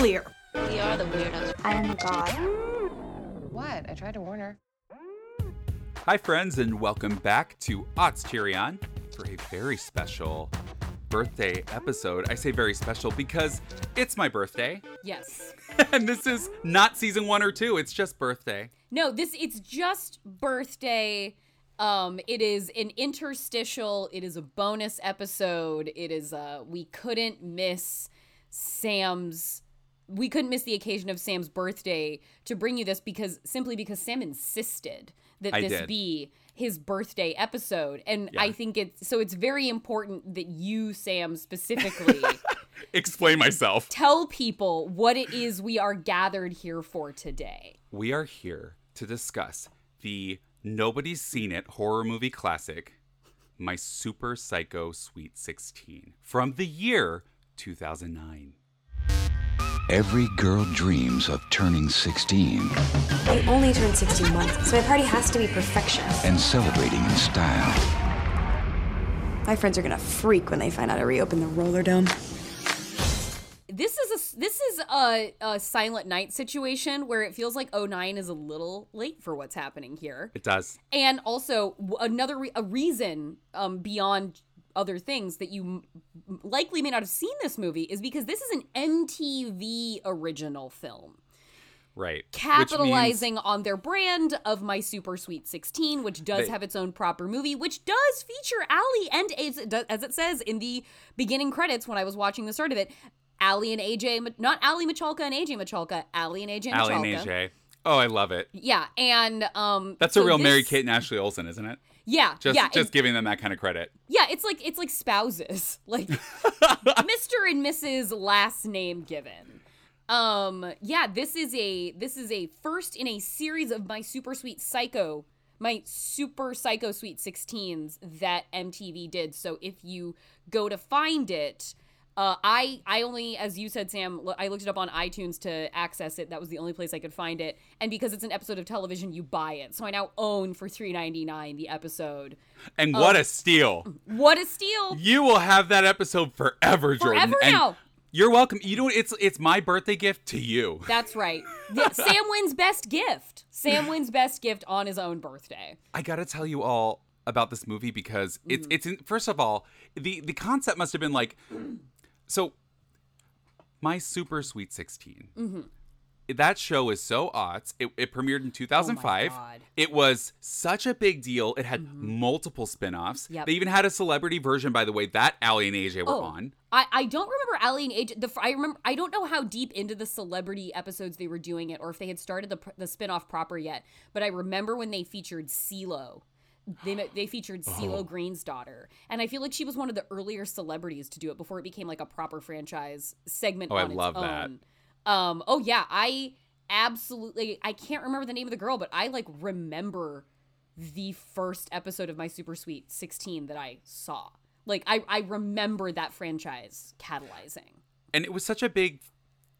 clear. We are the weirdos. I am a god. What? I tried to warn her. Hi, friends, and welcome back to Otts Tyrion for a very special birthday episode. I say very special because it's my birthday, Yes. and this is not season one or two, it's just birthday. No, this it's just birthday. Um, it is an interstitial. It is a bonus episode. It is uh we couldn't miss Sam's we couldn't miss the occasion of Sam's birthday to bring you this because simply because Sam insisted that I this did. be his birthday episode. And Yeah. I think it's so it's very important that you, Sam, specifically Explain myself. tell people what it is we are gathered here for today. We are here to discuss the nobody's seen it horror movie classic, My Super Psycho Sweet 16, from the year 2009. Every girl dreams of turning 16 I only turned 16 once, so my party has to be perfection. and celebrating in style. My friends are gonna freak when they find out I reopened the roller dome. this is a this is a, a silent night situation where it feels like 09 is a little late for what's happening here It does. and also another re- a reason um beyond other things that you likely may not have seen this movie is because this is an MTV original film Right. Which means- capitalizing on their brand of My Super Sweet 16, which does They- have its own proper movie, which does feature Allie and does- as it says in the beginning credits when I was watching the start of it, Allie and AJ, not Aly Michalka and AJ Michalka, Allie and AJ Allie and AJ. Oh, I love it. Yeah, and um, That's so a real Mary Kate and Ashley Olsen, isn't it? Yeah, Just yeah, just giving them that kind of credit. yeah. It's like it's like spouses, like Mr. and Mrs. last name given. Um, yeah, this is a this is a first in a series of my super sweet psycho, my super psycho sweet 16s that MTV did. So if you go to find it, uh, I I only, as you said, Sam, I looked it up on iTunes to access it. That was the only place I could find it. And because it's an episode of television, you buy it. So I now own for three ninety nine the episode. And Oh. what a steal. What a steal! You will have that episode forever, Jordan. Forever and now. You're welcome. You know? It's it's my birthday gift to you. That's right. Sam wins best gift. Sam wins best gift on his own birthday. I gotta tell you all about this movie because it's Mm-hmm. it's in, first of all the the concept must have been like so my super sweet 16 Mm-hmm. that show is so aughts it, it premiered in 2005 Oh. Mm-hmm. it was such a big deal it had multiple spin-offs Yep. they even had a celebrity version by the way that Allie and AJ were Oh, on I, I don't remember Allie and AJ. The, I remember I don't know how deep into the celebrity episodes they were doing it, or if they had started the the spinoff proper yet. But I remember when they featured CeeLo. They they featured Oh. Green's daughter, and I feel like she was one of the earlier celebrities to do it before it became like a proper franchise segment. Oh, I on its love that. own. Um. Oh yeah, I absolutely. I can't remember the name of the girl, but I like remember the first episode of my Super Sweet 16 that I saw. Like I I remember that franchise catalyzing. and it was such a big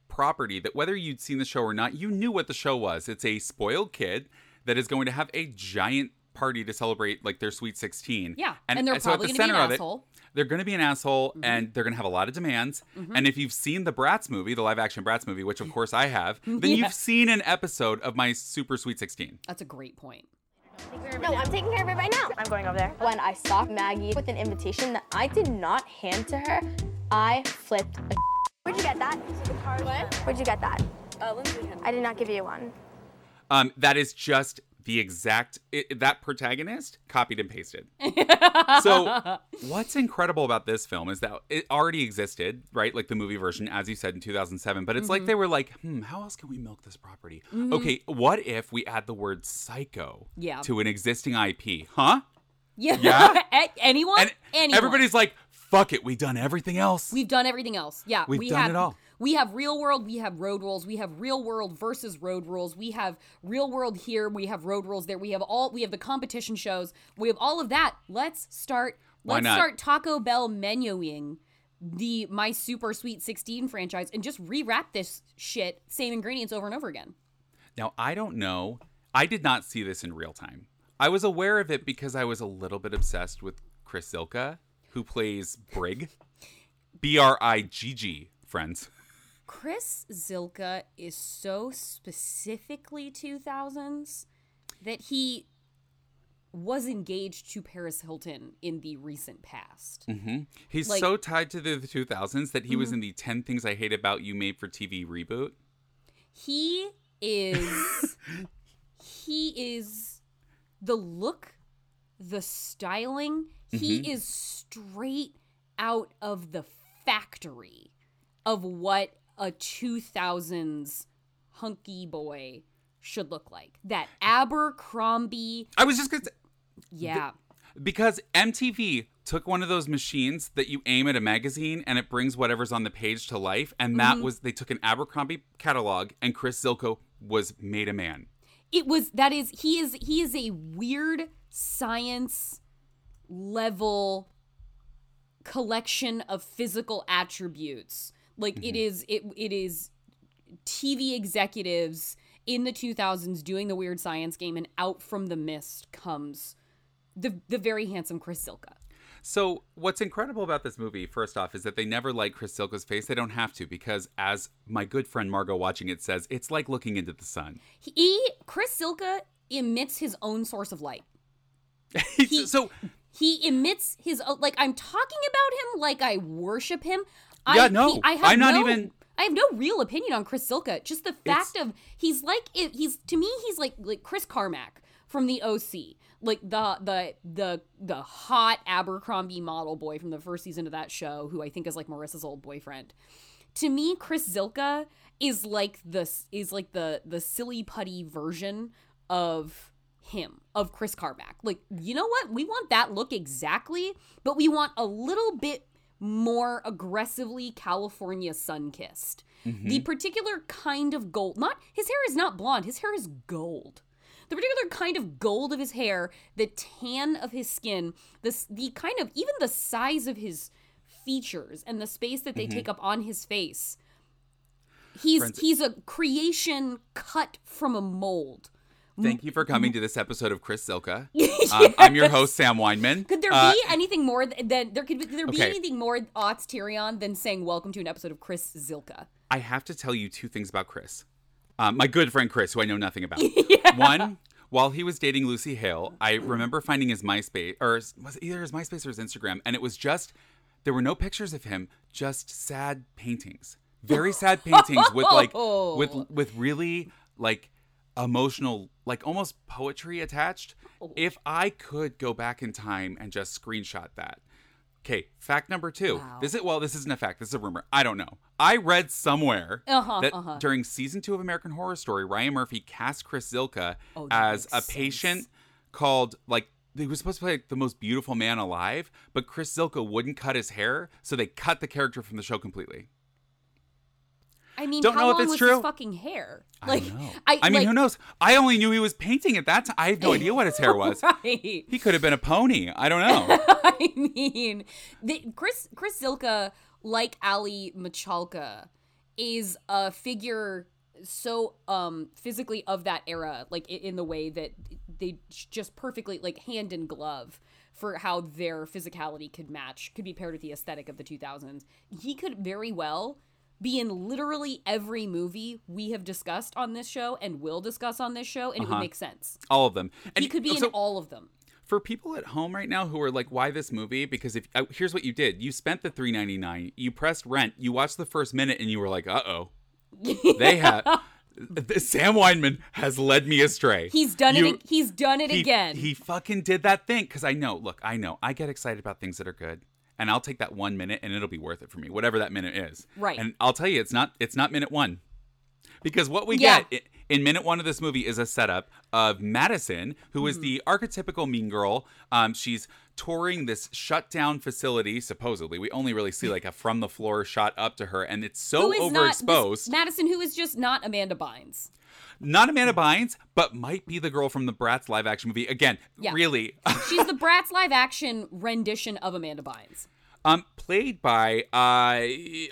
property that whether you'd seen the show or not, you knew what the show was. It's a spoiled kid that is going to have a giant party to celebrate like their sweet 16. Yeah, and they're so at probably the gonna be center an of it, asshole. Mm-hmm. they're going to be an asshole and they're going to have a lot of demands. And if you've seen the Bratz movie, the live action Bratz movie, which of course I have, then Yeah. you've seen an episode of my super sweet 16. That's a great point. No, I'm taking care of it right now. I'm going over there. When I saw Maggie with an invitation that I did not hand to her, I flipped a Where'd you get that? What? Where'd you get that? Uh, Lindsay I did not give you one. Um, that is just the exact it, that protagonist copied and pasted. so what's incredible about this film is that it already existed, right? Like the movie version, as you said in 2007. But it's like they were like, hmm, how else can we milk this property? Okay, what if we add the word psycho Yeah. to an existing IP? Huh? Yeah. Yeah? A- anyone? And Anyone. everybody's like, fuck it, we've done everything else. We've done everything else. Yeah, We've we done have, it all. We have real world. We have road rules. We have real world versus road rules. We have real world here. We have road rules there. We have all. We have the competition shows. We have all of that. Let's start. Why Let's not? start Taco Bell menuing the My Super Sweet 16 franchise and just rewrap this shit, same ingredients over and over again. Now, I don't know. I did not see this in real time. I was aware of it because I was a little bit obsessed with Chris Zilka, who plays Brigg. B R I G G, friends. Chris Zilka is so specifically 2000s that he was engaged to Paris Hilton in the recent past. Mm-hmm. He's Like- so tied to the, the 2000s that he was mm-hmm. in the 10 Things I Hate About You Made for TV reboot. He is he is the look, the styling, he mm-hmm. is straight out of the factory of what a 2000s hunky boy should look like. That Abercrombie, I was just going to yeah. because MTV took one of those machines that you aim at a magazine and it brings whatever's on the page to life. And that Mm-hmm. was, they took an Abercrombie catalog and Chris Zilka was made a man. it was that is he is he is a weird science level collection of physical attributes like it mm-hmm. is it it is tv executives in the 2000s doing the weird science game and out from the mist comes the the very handsome chris zilka So, what's incredible about this movie, first off, is that they never light Chris Zilka's face. They don't have to, because as my good friend Margot watching it says, it's like looking into the sun. he chris zilka emits his own source of light He- so, he emits his like i'm talking about him like i worship him Yeah, I, no, he- I have I'm not no- even- i have no real opinion on chris zilka. Just the fact of he's like he's to me he's like like chris carmack from the oc like the the the the hot abercrombie model boy from the first season of that show who i think is like marissa's old boyfriend. To me chris zilka is like the is like the the silly putty version of him of chris carmack. Like you know what? We want that look exactly but we want a little bit more aggressively california sun-kissed the mm-hmm. particular kind of gold not his hair is not blonde his hair is gold the particular kind of gold of his hair, the tan of his skin, this the kind of even the size of his features and the space that they mm-hmm. take up on his face. He's Friends- he's a creation cut from a mold. Thank you for coming to this episode of Chris Zilka. Um, I'm your host, Sam Weinman. Could there Uh, be anything more th- than there could, be- could there be Okay. anything more aughts Tyrion than saying welcome to an episode of Chris Zilka? I have to tell you two things about Chris. Um, my good friend Chris, who I know nothing about. One, while he was dating Lucy Hale, I remember finding his MySpace, or was it either his MySpace or his Instagram, and it was just there were no pictures of him, just sad paintings, very sad paintings with like with with really like emotional, like almost poetry attached. If I could go back in time and just screenshot that. Okay, fact number two. This is well, this isn't a fact. This is a rumor. I don't know. I read somewhere Uh-huh, that uh-huh. during season two of American Horror Story, Ryan Murphy cast Chris Zilka Oh, as a makes sense. patient called like he was supposed to play like, the most beautiful man alive, but Chris Zilka wouldn't cut his hair, so they cut the character from the show completely. I mean, Don't know if it's true. his fucking hair? I Like, don't know. I, I mean, like, who knows? I only knew he was painting at that time. I have no idea what his hair was. Right. He could have been a pony. I don't know. I mean, the, Chris Chris Zilka, like Aly Michalka, is a figure so um physically of that era, like in the way that they just perfectly like hand in glove for how their physicality could match, could be paired with the aesthetic of the 2000s. He could very well be in literally every movie we have discussed on this show and will discuss on this show, and it would Uh-huh. make sense. All of them. And He could be so- in all of them. for people at home right now who are like why this movie because if uh, here's what you did you spent the 3.99 you pressed rent you watched the first minute and you were like uh-oh they have sam weinman has led me astray He's done You- it. He's done it he, again. he fucking did that thing because i know look i know i get excited about things that are good and i'll take that one minute and it'll be worth it for me whatever that minute is Right. and i'll tell you it's not it's not minute one because what we Yeah. get in minute one of this movie is a setup of Madison, who Hmm. is the archetypical mean girl. Um, she's touring this shut down facility, supposedly. We only really see like a from the floor shot up to her, and it's so not overexposed. this Madison, who is just not Amanda Bynes. Not Amanda Bynes, but might be the girl from the Bratz live action movie. Again, Yeah. really. She's the Bratz live action rendition of Amanda Bynes. Um, played by uh,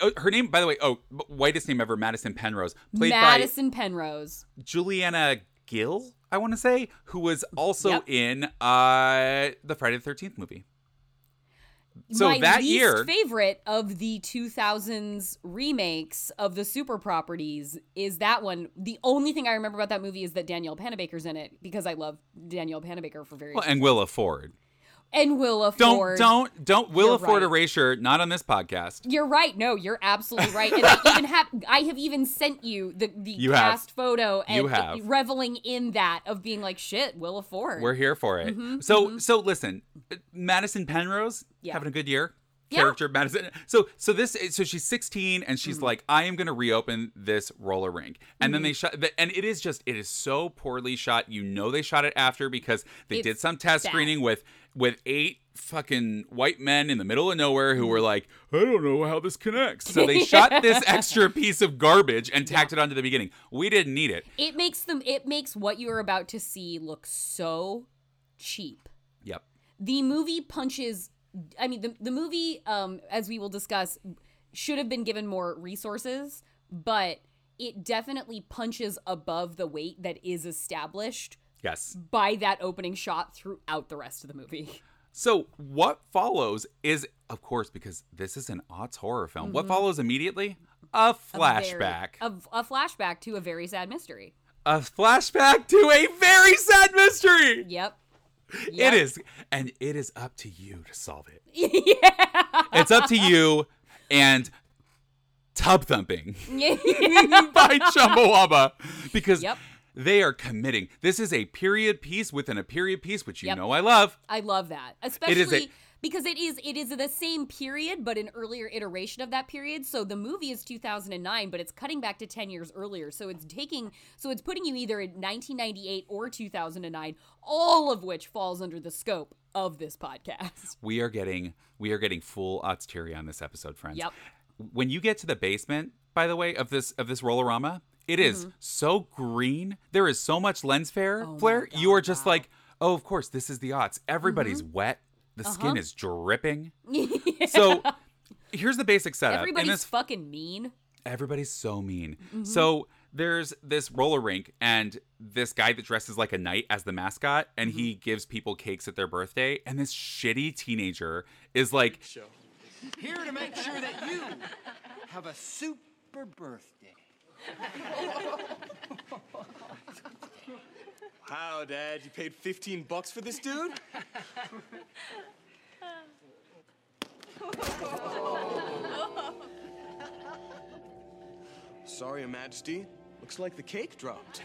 oh, her name, by the way. Oh, whitest name ever, Madison Penrose. Played Madison Penrose. by Julianna Guill, I want to say, who was also Yep. in uh the Friday the Thirteenth movie. So my that least year, favorite of the 2000s remakes of the super properties is that one. The only thing I remember about that movie is that Danielle Panabaker's in it because I love Danielle Panabaker for very well, and Willa Ford. And Willa Don't don't don't Willa You're Ford right. erasure. Not on this podcast. You're right. No, you're absolutely right. And I even have I have even sent you the the You have. cast photo and You have. reveling in that of being like shit, Willa Ford. We're here for it. Mhm, so mhm. so listen, Madison Penrose Yeah. having a good year. Yeah. Character Madison. So so this so she's 16 and Mm-hmm. she's like, I am gonna reopen this roller rink. And then they shot and it is just it is so poorly shot. You know they shot it after because they did some test bad. screening with with eight fucking white men in the middle of nowhere who were like, I don't know how this connects. So they shot this extra piece of garbage and tacked it onto the beginning. We didn't need it. It makes them it makes what you're about to see look so cheap. Yep. The movie punches I mean the the movie um as we will discuss should have been given more resources, but it definitely punches above the weight that is established Yes. by that opening shot throughout the rest of the movie. So what follows is, of course, because this is an aughts horror film. What Mhm. follows immediately? A A very- flashback. A, a flashback to a very sad mystery. A, flashback to a very sad mystery. Yep. It is, and it is up to you to solve it. yeah. It's up to you and tub thumping by Chumbawamba because Yep. They are committing. This is a period piece within a period piece, which you Yep. know I love. I love that, especially is a- because it is it is the same period, but an earlier iteration of that period. So the movie is 2009, but it's cutting back to 10 years earlier. So it's taking so it's putting you either in 1998 or 2009, all of which falls under the scope of this podcast. We are getting we are getting full Otsteria on this episode, friends. Yep. When you get to the basement, by the way, of this of this rollerama, it is Mhm. so green. There is so much lens flare. Oh my flare. you are just wow. like, oh, of course, this is the aughts. Everybody's wet. The skin Uh-huh. is dripping. So here's the basic setup. In Everybody's this fucking mean. Everybody's so mean. Mhm. So there's this roller rink and this guy that dresses like a knight as the mascot and he Mm-hmm. gives people cakes at their birthday and this shitty teenager is like Here to make sure that you have a super birthday. Wow, Dad, you paid 15 bucks for this dude? Sorry, Your Majesty. Looks like the cake dropped.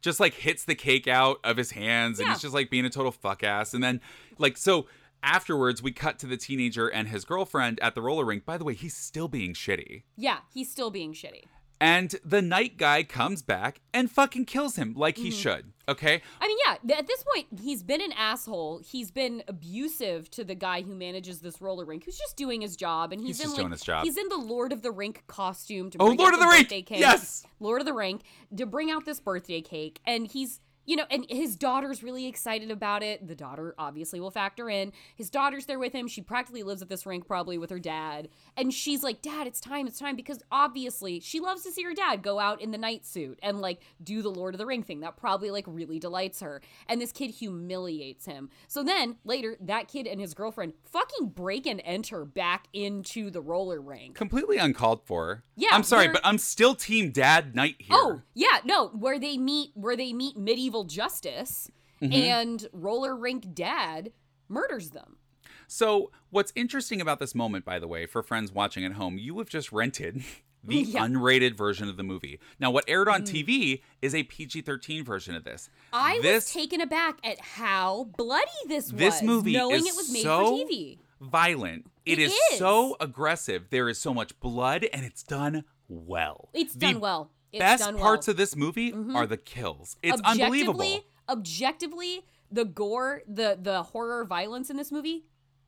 just like hits the cake out of his hands and Yeah. he's just like being a total fuck ass and then like so afterwards we cut to the teenager and his girlfriend at the roller rink by the way he's still being shitty Yeah, he's still being shitty. And the night guy comes back and fucking kills him like he Mhm. should okay I mean, yeah, at this point, he's been an asshole. He's been abusive to the guy who manages this roller rink, who's just doing his job. And he's, He's in just like, doing his job. He's in the Lord of the Rink costume to Oh, bring Lord out of the Rink! birthday cake. Yes! Lord of the Rink to bring out this birthday cake, and he's. You know, and his daughter's really excited about it. The daughter obviously will factor in. His daughter's there with him. She practically lives at this rink, probably with her dad. And she's like, Dad, it's time, it's time. Because obviously she loves to see her dad go out in the night suit and like do the Lord of the Ring thing. That probably like really delights her. And this kid humiliates him. So then later, that kid and his girlfriend fucking break and enter back into the roller rink. completely uncalled for Yeah, i'm sorry but i'm still team dad night here Oh, yeah, no, where they meet where they meet medieval justice Mhm. and roller rink dad murders them. So, what's interesting about this moment, by the way, for friends watching at home, you have just rented the Yeah. unrated version of the movie. Now, what aired on Mm. TV is a PG 13 version of this. I this, was taken aback at how bloody this was. This movie knowing is it was made so for TV. violent. It it is, is. so aggressive. There is so much blood, and it's done well. It's The done well. It's best parts well. of this movie Mhm. are the kills. It's objectively, unbelievable. Objectively, the gore, the the horror violence in this movie,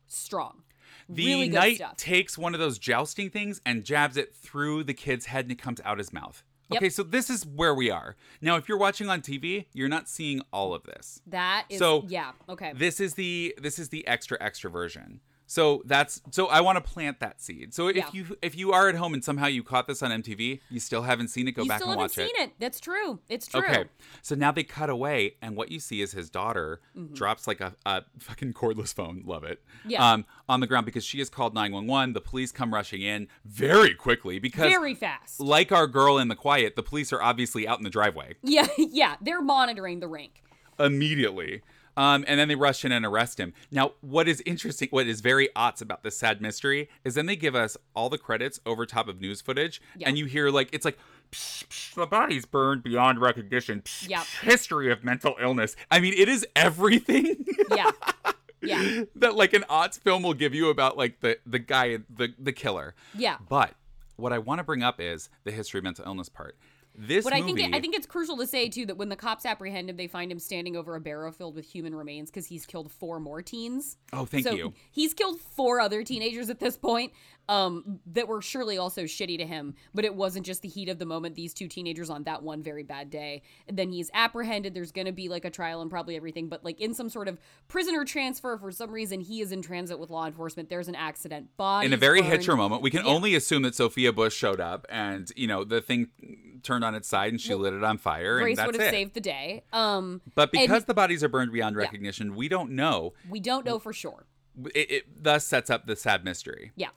strong. The really knight stuff. takes one of those jousting things and jabs it through the kid's head and it comes out his mouth. Yep. Okay, so this is where we are. Now, if you're watching on TV, you're not seeing all of this. That is So, yeah, okay. This is the this is the extra extra version. So that's so I want to plant that seed. So if Yeah. you if you are at home and somehow you caught this on MTV, you still haven't seen it, go you back still and haven't watch seen it. That's true. It's true. Okay. So now they cut away, and what you see is his daughter Mhm. drops like a, a fucking cordless phone. Love it. Yeah. Um, on the ground because she has called 911. The police come rushing in very quickly because, Very fast. like our girl in the quiet, the police are obviously out in the driveway Yeah, yeah. They're monitoring the rink. Immediately. Um, and then they rush in and arrest him. Now, what is interesting, what is very odds about this sad mystery is then they give us all the credits over top of news footage, Yeah. and you hear like it's like psh, psh, the body's burned beyond recognition. Psh, Yep. History of mental illness. I mean, it is everything Yeah. Yeah. that like an odds film will give you about like the the guy the the killer. Yeah. But what I want to bring up is the history of mental illness part. This But I think it, I think it's crucial to say too that when the cops apprehend him, they find him standing over a barrow filled with human remains because he's killed four more teens. Oh, thank so you. He's killed four other teenagers at this point, um, that were surely also shitty to him. But it wasn't just the heat of the moment. These two teenagers on that one very bad day. And then he's apprehended. There's going to be like a trial and probably everything. But like in some sort of prisoner transfer, for some reason, he is in transit with law enforcement. There's an accident. Body in a very burned. Hitcher moment, we can Yeah. only assume that Sophia Bush showed up and you know the thing turned on its side and she lit it on fire Grace and that's would have it. saved the day. Um, but and because the bodies are burned beyond recognition, we don't know. we don't know for sure. It, it thus sets up the sad mystery. Yeah.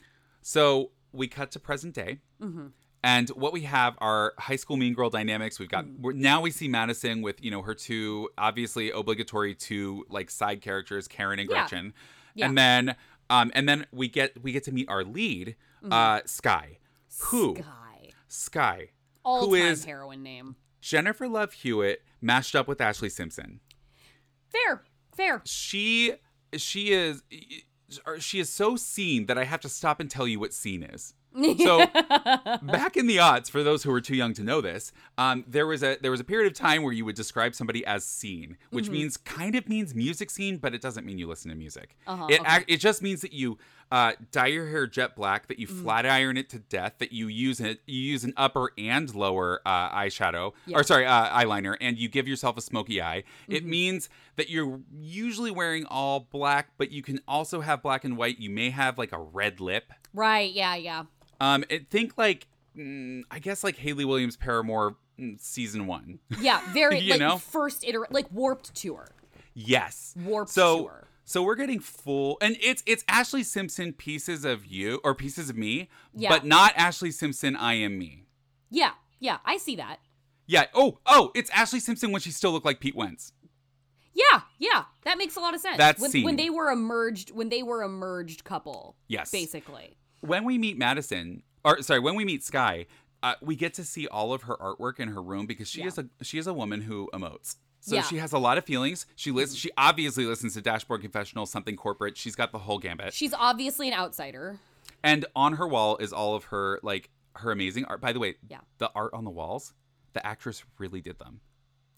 So we cut to present day. hmm And what we have are high school mean girl dynamics. We've Mm. got we're, now we see Madison with you know her two obviously obligatory two like side characters, Karen and Gretchen, Yeah. and then um and then we get we get to meet our lead, Mhm. uh Sky, who Sky. Sky, All who time is heroine name. Jennifer Love Hewitt mashed up with Ashlee Simpson. Fair. Fair. She she is she is so seen that I have to stop and tell you what scene is. So back in the odds, for those who are too young to know this, um, there was a there was a period of time where you would describe somebody as scene, which Mhm. means kind of means music scene, but it doesn't mean you listen to music. Uh-huh, it okay. ac- it just means that you uh, dye your hair jet black, that you Mhm. flat iron it to death, that you use it you use an upper and lower uh, eyeshadow or sorry uh, eyeliner, and you give yourself a smoky eye. It Mhm. means that you're usually wearing all black, but you can also have black and white. You may have like a red lip. Right. Yeah. Yeah. Um, it, think like mm, I guess like Hayley Williams Paramore mm, season one. Yeah. Very You like know? first iter like warped tour. Yes. Warped so, tour. So we're getting full, and it's it's Ashlee Simpson pieces of you or pieces of me, Yeah. but not Ashlee Simpson I am me. Yeah. Yeah. I see that. Yeah. Oh, oh, it's Ashlee Simpson when she still looked like Pete Wentz. Yeah. Yeah. That makes a lot of sense. That when, scene. when they were a merged when they were a merged couple. Yes. Basically. When we meet Madison, or sorry, when we meet Sky, uh, we get to see all of her artwork in her room because she Yeah. is a she is a woman who emotes. So Yeah. She has a lot of feelings. She listens. She obviously listens to Dashboard Confessional, something corporate. She's got the whole gambit. She's obviously an outsider. And on her wall is all of her like her amazing art. By the way, Yeah. the art on the walls, the actress really did them.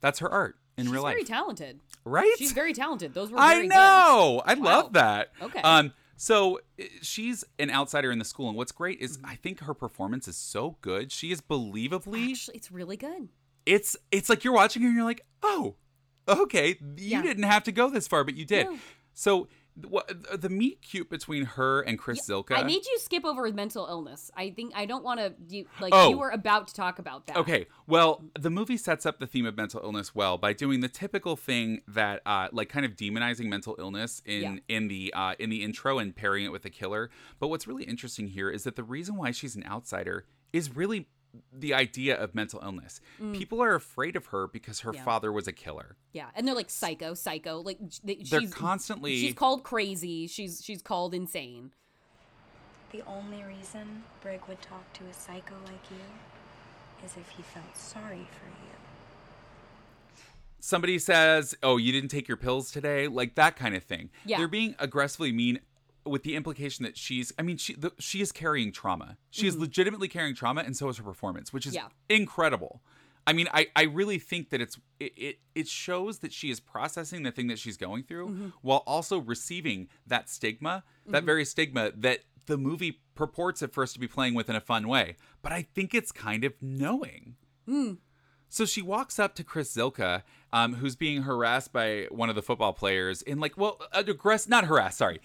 That's her art in She's real life. very talented. right? She's very talented. Those were I know. I Wow. love that. Okay. Um. So she's an outsider in the school, and what's great is Mm-hmm. I think her performance is so good. She is believably. Actually, it's really good. It's it's like you're watching her and you're like, oh, okay, you Yeah. didn't have to go this far, but you did. No. So what the meet cute between her and Chris Zilka. I made you skip over mental illness. I think I don't want to. You like Oh. you were about to talk about that. Okay, well, the movie sets up the theme of mental illness well by doing the typical thing that, uh, like, kind of demonizing mental illness in Yeah. in the uh, in the intro and pairing it with the killer. But what's really interesting here is that the reason why she's an outsider is really the idea of mental illness. Mm. People are afraid of her because her Yeah. father was a killer. Yeah, and they're like psycho, psycho. Like they, They're she's constantly- She's called crazy. She's she's called insane. The only reason Brigg would talk to a psycho like you is if he felt sorry for you. Somebody says, "Oh, you didn't take your pills today," like that kind of thing. Yeah. They're being aggressively mean with the implication that she's I mean she the, she is carrying trauma. She is Mhm. legitimately carrying trauma and so is her performance, which is Yeah. incredible. I mean, I, I really think that it's it, it it shows that she is processing the thing that she's going through Mhm. while also receiving that stigma, that Mhm. very stigma that the movie purports at first to be playing with in a fun way. But I think it's kind of knowing. Mm. So she walks up to Chris Zilka, um, who's being harassed by one of the football players in like, well, aggress not harassed, sorry.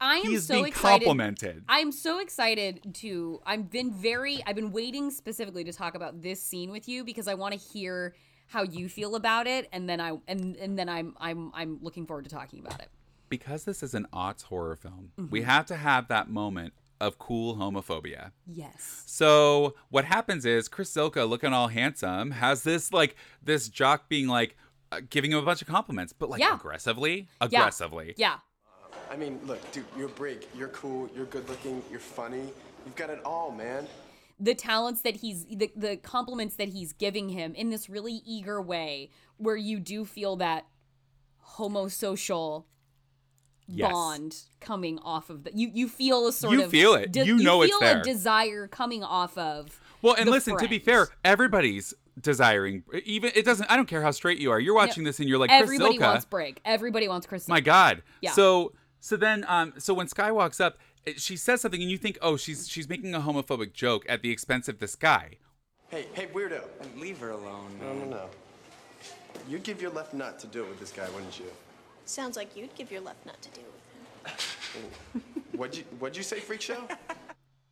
I am so being excited. complimented. I'm so excited to. I've been very. I've been waiting specifically to talk about this scene with you because I want to hear how you feel about it, and then I and and then I'm I'm I'm looking forward to talking about it. because this is an aughts horror film, Mm-hmm. we have to have that moment of cool homophobia. Yes. So what happens is Chris Zilka, looking all handsome, has this like this jock being like uh, giving him a bunch of compliments, but like Yeah. aggressively, Yeah. aggressively. Yeah. I mean, look, dude, you're Brigg. You're cool. You're good looking. You're funny. You've got it all, man. the talents that he's the, the compliments that he's giving him in this really eager way where you do feel that homosocial Yes. bond coming off of that. you you feel a sort You of You feel it. You know it's feel there. a desire coming off of Well, and the listen, to be fair, everybody's desiring even it doesn't I don't care how straight you are. You're watching this and you're like everybody Chris wants Brigg everybody wants Chris My God. Yeah. So so then um so when Sky walks up, she says something and you think, oh, she's she's making a homophobic joke at the expense of this guy. Hey, hey, weirdo. Leave her alone. No, no, no. You'd give your left nut to do it with this guy, wouldn't you? Sounds like you'd give your left nut to do it with him. What'd you What'd you say, freak show?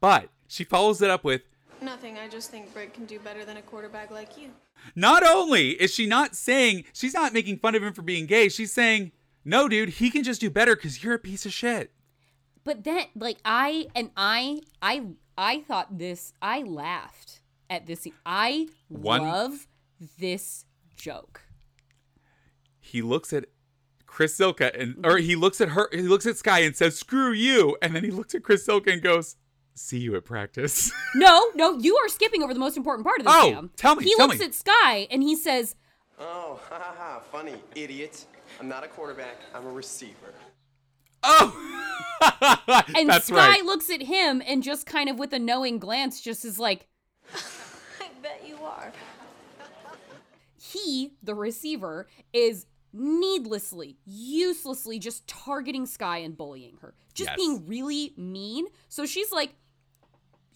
But she follows it up with Nothing. I just think Brigg can do better than a quarterback like you. not only is she not saying she's not making fun of him for being gay, she's saying, "No, dude, he can just do better cuz you're a piece of shit." but then like I and I I I thought this I laughed at this scene. I One- love this joke He looks at Chris Zilka and or he looks at her he looks at Sky and says, "Screw you." And then he looks at Chris Zilka and goes, "See you at practice." No, no, you are skipping over the most important part of this. Oh, Sam. tell me, He tell looks me. at Sky and he says, Oh, ha ha ha! Funny, idiot. I'm not a quarterback. I'm a receiver. oh. and That's Sky right. looks at him and just kind of with a knowing glance, just is like, I bet you are. he, the receiver, is needlessly, uselessly just targeting Sky and bullying her, just Yes. being really mean. So she's like,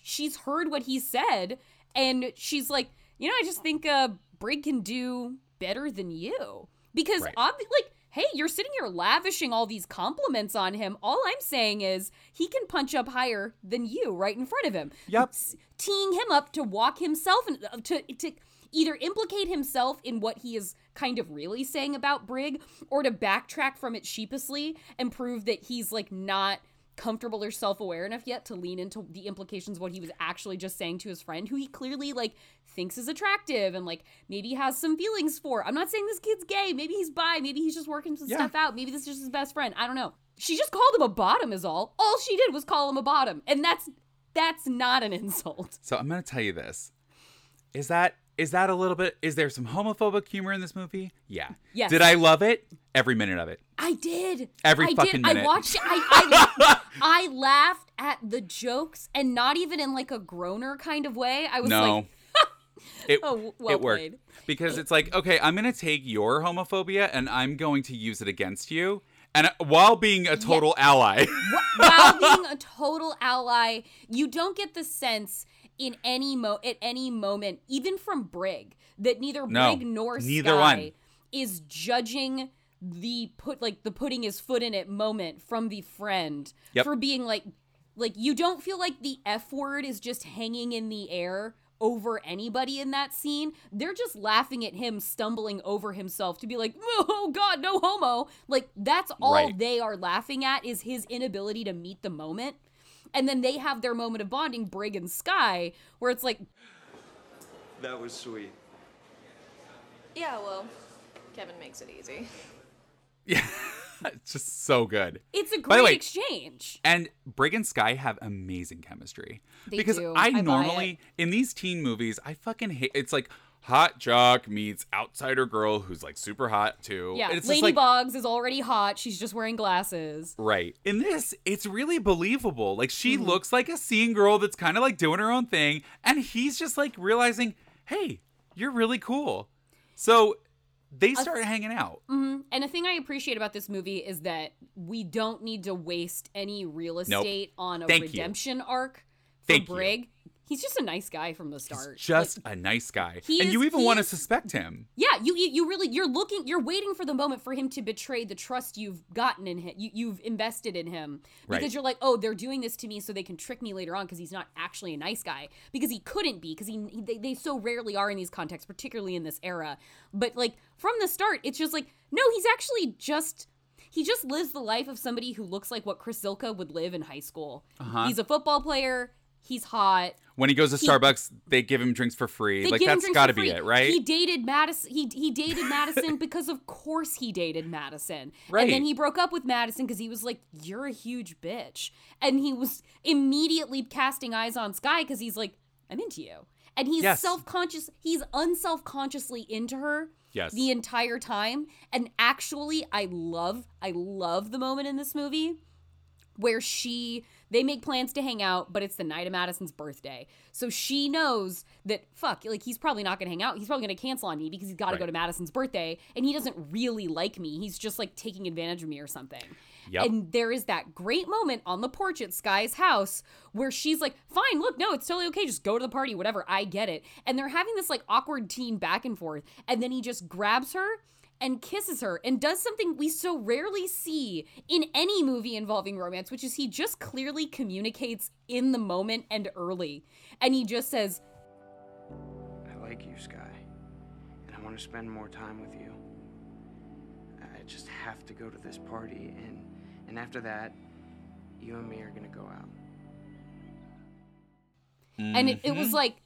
she's heard what he said, and she's like, you know, I just think uh, Brigg can do better than you because Right. obvi- like. Hey, you're sitting here lavishing all these compliments on him. All I'm saying is he can punch up higher than you right in front of him. Yep. Teeing him up to walk himself and uh, to to either implicate himself in what he is kind of really saying about Brigg or to backtrack from it sheepishly and prove that he's like not comfortable or self-aware enough yet to lean into the implications of what he was actually just saying to his friend who he clearly like thinks is attractive and like maybe has some feelings for. I'm not saying this kid's gay, maybe he's bi, maybe he's just working some Yeah. stuff out, maybe this is just his best friend. I don't know. She just called him a bottom is all. All she did was call him a bottom. And that's that's not an insult. So I'm going to tell you this. Is that is that a little bit is there some homophobic humor in this movie? Yeah. Yes. Did I love it? Every minute of it. I did. Every I fucking did. I watched it. I, I, I laughed at the jokes and not even in like a groaner kind of way. I was no. like, it, Oh, well it worked played. because it's like okay i'm gonna take your homophobia and i'm going to use it against you and uh, while being a total ally while being a total ally, you don't get the sense in any mo at any moment, even from Brigg, that neither No, Brigg nor neither Sky one. is judging the put like the putting his foot in it moment from the friend Yep. for being like like you don't feel like the F word is just hanging in the air over anybody in that scene. They're just laughing at him stumbling over himself to be like, "Oh god, no homo." Like that's all Right. they are laughing at is his inability to meet the moment. And then they have their moment of bonding, Brigg and Sky, where it's like, That was sweet. Yeah, well, Kevin makes it easy. yeah it's just so good it's a great way- exchange. and Brigg and Sky have amazing chemistry. They because do. I, I normally in these teen movies, I fucking hate it's like hot jock meets outsider girl who's like super hot too. Yeah, And it's just Laney like, Boggs is already hot. She's just wearing glasses. Right. In this, it's really believable. Like she Mm-hmm. looks like a scene girl that's kind of like doing her own thing, and he's just like realizing, "Hey, you're really cool." So they start hanging out. hmm And a thing I appreciate about this movie is that we don't need to waste any real Nope. estate on a Thank you. redemption arc for Thank you. He's just a nice guy from the start. Just a nice guy. And is- you even want to suspect him. Yeah, you, you you really you're looking you're waiting for the moment for him to betray the trust you've gotten in him. You, you've invested in him because Right. you're like, oh, they're doing this to me so they can trick me later on because he's not actually a nice guy because he couldn't be because he, he they, they so rarely are in these contexts, particularly in this era. But like from the start, it's just like no, he's actually just. He just lives the life of somebody who looks like what Chris Zilka would live in high school. Uh-huh. He's a football player. He's hot. When he goes to He- Starbucks, they give him drinks for free. Like that's got to be it, right? He dated Madison. He he dated Madison because of course he dated Madison. Right. And then he broke up with Madison because he was like, "You're a huge bitch," and he was immediately casting eyes on Sky because he's like, "I'm into you," and he's Yes. self conscious. He's unself consciously into her. Yes. The entire time, and actually, I love, I love the moment in this movie where she they make plans to hang out but it's the night of madison's birthday. So she knows that fuck like he's probably not gonna hang out. He's probably gonna cancel on me because he's gotta go to madison's birthday and he doesn't really like me. He's just like taking advantage of me or something. Yep. and there is that great moment on the porch at sky's house where she's like fine look no it's totally okay. Just go to the party whatever. I get it. And they're having this like awkward teen back and forth and then he just grabs her and kisses her and does something we so rarely see in any movie involving romance, which is he just clearly communicates in the moment and early. And he just says, I like you, Sky, and I want to spend more time with you. I just have to go to this party, and and after that, you and me are gonna go out. and it, it Mm-hmm. was like,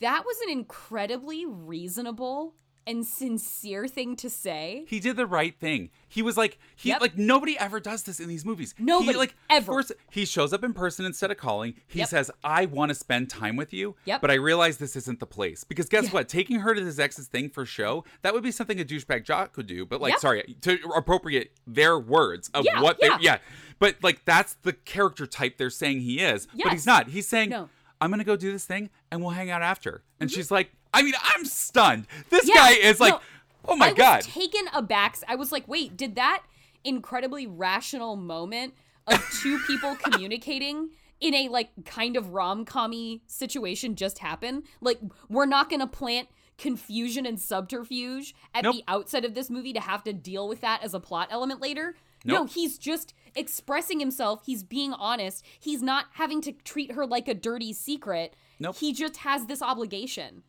that was an incredibly reasonable and sincere thing to say. He did the right thing. He was like he Yep. like nobody ever does this in these movies. Nobody he, like ever. First, he shows up in person instead of calling. He Yep. says, "I want to spend time with you." Yep. But I realize this isn't the place because guess Yeah. what? Taking her to his ex's thing for show that would be something a douchebag jock could do. But like, Yep. sorry to appropriate their words of Yeah, what yeah. they yeah. But like that's the character type they're saying he is. But he's not. He's saying, No. "I'm gonna go do this thing and we'll hang out after." And mm-hmm. she's like, "I mean, I'm stunned. This Yeah, guy is like." no, Oh my I god! was taken aback. I was like, wait, did that incredibly rational moment of two people communicating in a like kind of rom-commy situation just happen? Like, we're not gonna plant confusion and subterfuge at Nope. the outset of this movie to have to deal with that as a plot element later. No, he's just expressing himself. He's being honest. He's not having to treat her like a dirty secret. Nope. He just has this obligation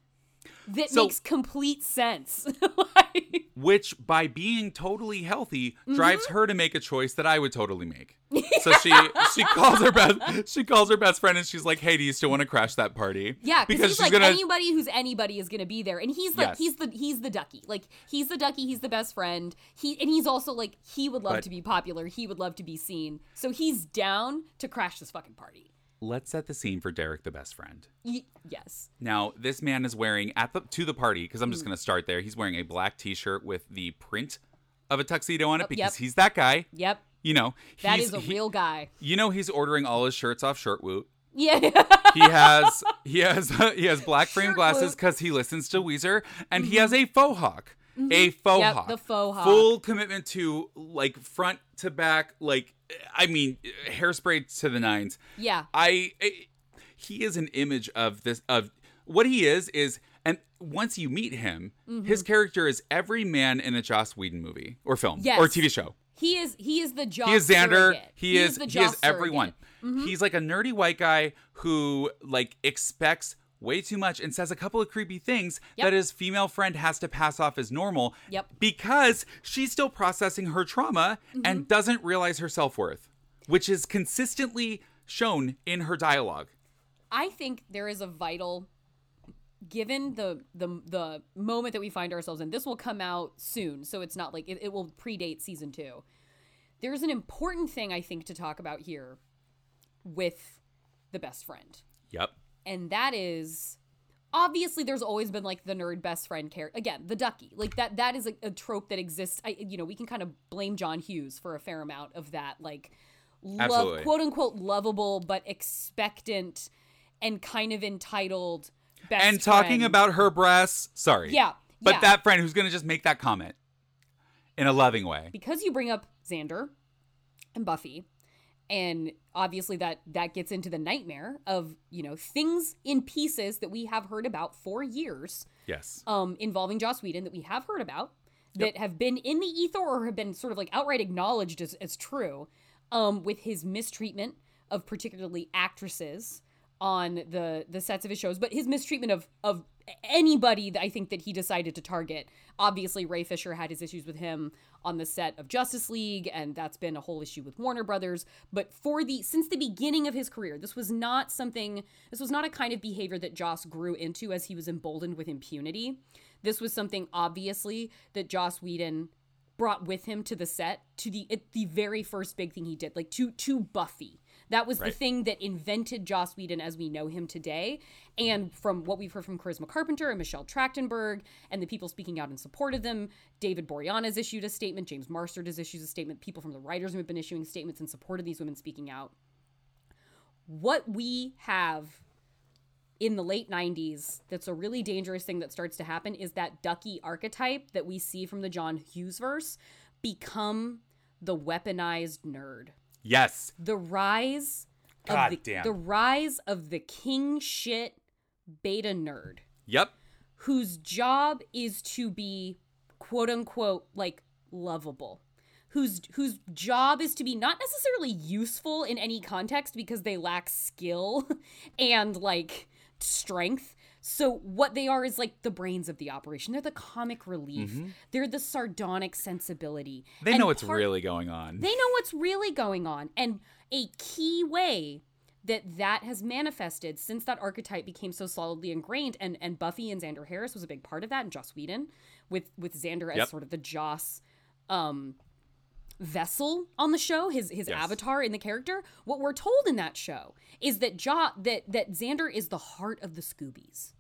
that So- makes complete sense. Like- which by being totally healthy drives Mm-hmm. her to make a choice that I would totally make. So she she calls her best she calls her best friend and she's like, "Hey, do you still want to crash that party?" Yeah, because he's she's like gonna anybody who's anybody is gonna be there, and he's like Yes. he's the he's the ducky. Like he's the ducky. He's the best friend. He and he's also like he would love But- to be popular. He would love to be seen. So he's down to crash this fucking party. Let's set the scene for Derek, the best friend. Y- yes. Now, this man is wearing at the to the party because I'm Mm. just going to start there. He's wearing a black T-shirt with the print of a tuxedo on it Oh, because yep. he's that guy. Yep. You know, That is a he- real guy. You know, he's ordering all his shirts off Shirtwoot. Yeah. He has he has he has black frame Shirtwoot. glasses because he listens to Weezer, and he has a faux hawk. A faux Mm-hmm. Yep, hawk. the faux hawk. Full commitment to like front to back, like I mean, hairspray to the nines. yeah. I, I he is an image of this of what he is is and once you meet him, Mm-hmm. his character is every man in a Joss Whedon movie or film Yes. or TV show. He is he is the Joss He is Xander. surrogate. He, is, the he is everyone. Mm-hmm. He's like a nerdy white guy who like expects way too much and says a couple of creepy things Yep. that his female friend has to pass off as normal Yep. because she's still processing her trauma Mm-hmm. and doesn't realize her self-worth, which is consistently shown in her dialogue. I think there is a vital given the the the moment that we find ourselves in this will come out soon so it's not like it, it will predate season two there's an important thing i think to talk about here with the best friend Yep. And that is obviously there's always been like the nerd best friend character again the ducky like that that is a, a trope that exists I, you know we can kind of blame john hughes for a fair amount of that like love quote unquote lovable but expectant and kind of entitled best and talking friend. about her breasts. Sorry. Yeah, But yeah. that friend who's going to just make that comment in a loving way. because you bring up xander and buffy and obviously that that gets into the nightmare of you know things in pieces that we have heard about for years Yes. um involving Joss Whedon that we have heard about that have been in the ether or have been sort of like outright acknowledged as, as true um with his mistreatment of particularly actresses on the the sets of his shows but his mistreatment of of anybody that I think that he decided to target. Obviously Ray Fisher had his issues with him on the set of Justice League and that's been a whole issue with Warner Brothers. But for the since the beginning of his career this was not something this was not a kind of behavior that Joss grew into as he was emboldened with impunity. This was something obviously that Joss Whedon brought with him to the set to the the very first big thing he did like to to Buffy that was the thing that invented Joss Whedon as we know him today. And from what we've heard from Charisma Carpenter and Michelle Trachtenberg and the people speaking out in support of them, David Boreanaz has issued a statement, James Marsters has issued a statement, people from the writers have been issuing statements in support of these women speaking out. What we have in the late 90s that's a really dangerous thing that starts to happen is that ducky archetype that we see from the John Hughes verse become the weaponized nerd Yes. the rise God of the, damn. the rise of the king shit beta nerd Yep. whose job is to be quote unquote like lovable whose whose job is to be not necessarily useful in any context because they lack skill and like strength so what they are is like the brains of the operation they're the comic relief Mhm. they're the sardonic sensibility They And know what's part- really going on. they know what's really going on. And a key way that that has manifested since that archetype became so solidly ingrained and and Buffy and Xander Harris was a big part of that and Joss Whedon with with Xander as Yep. sort of the Joss um vessel on the show his his Yes. avatar in the character what we're told in that show is that jo- that that Xander is the heart of the Scoobies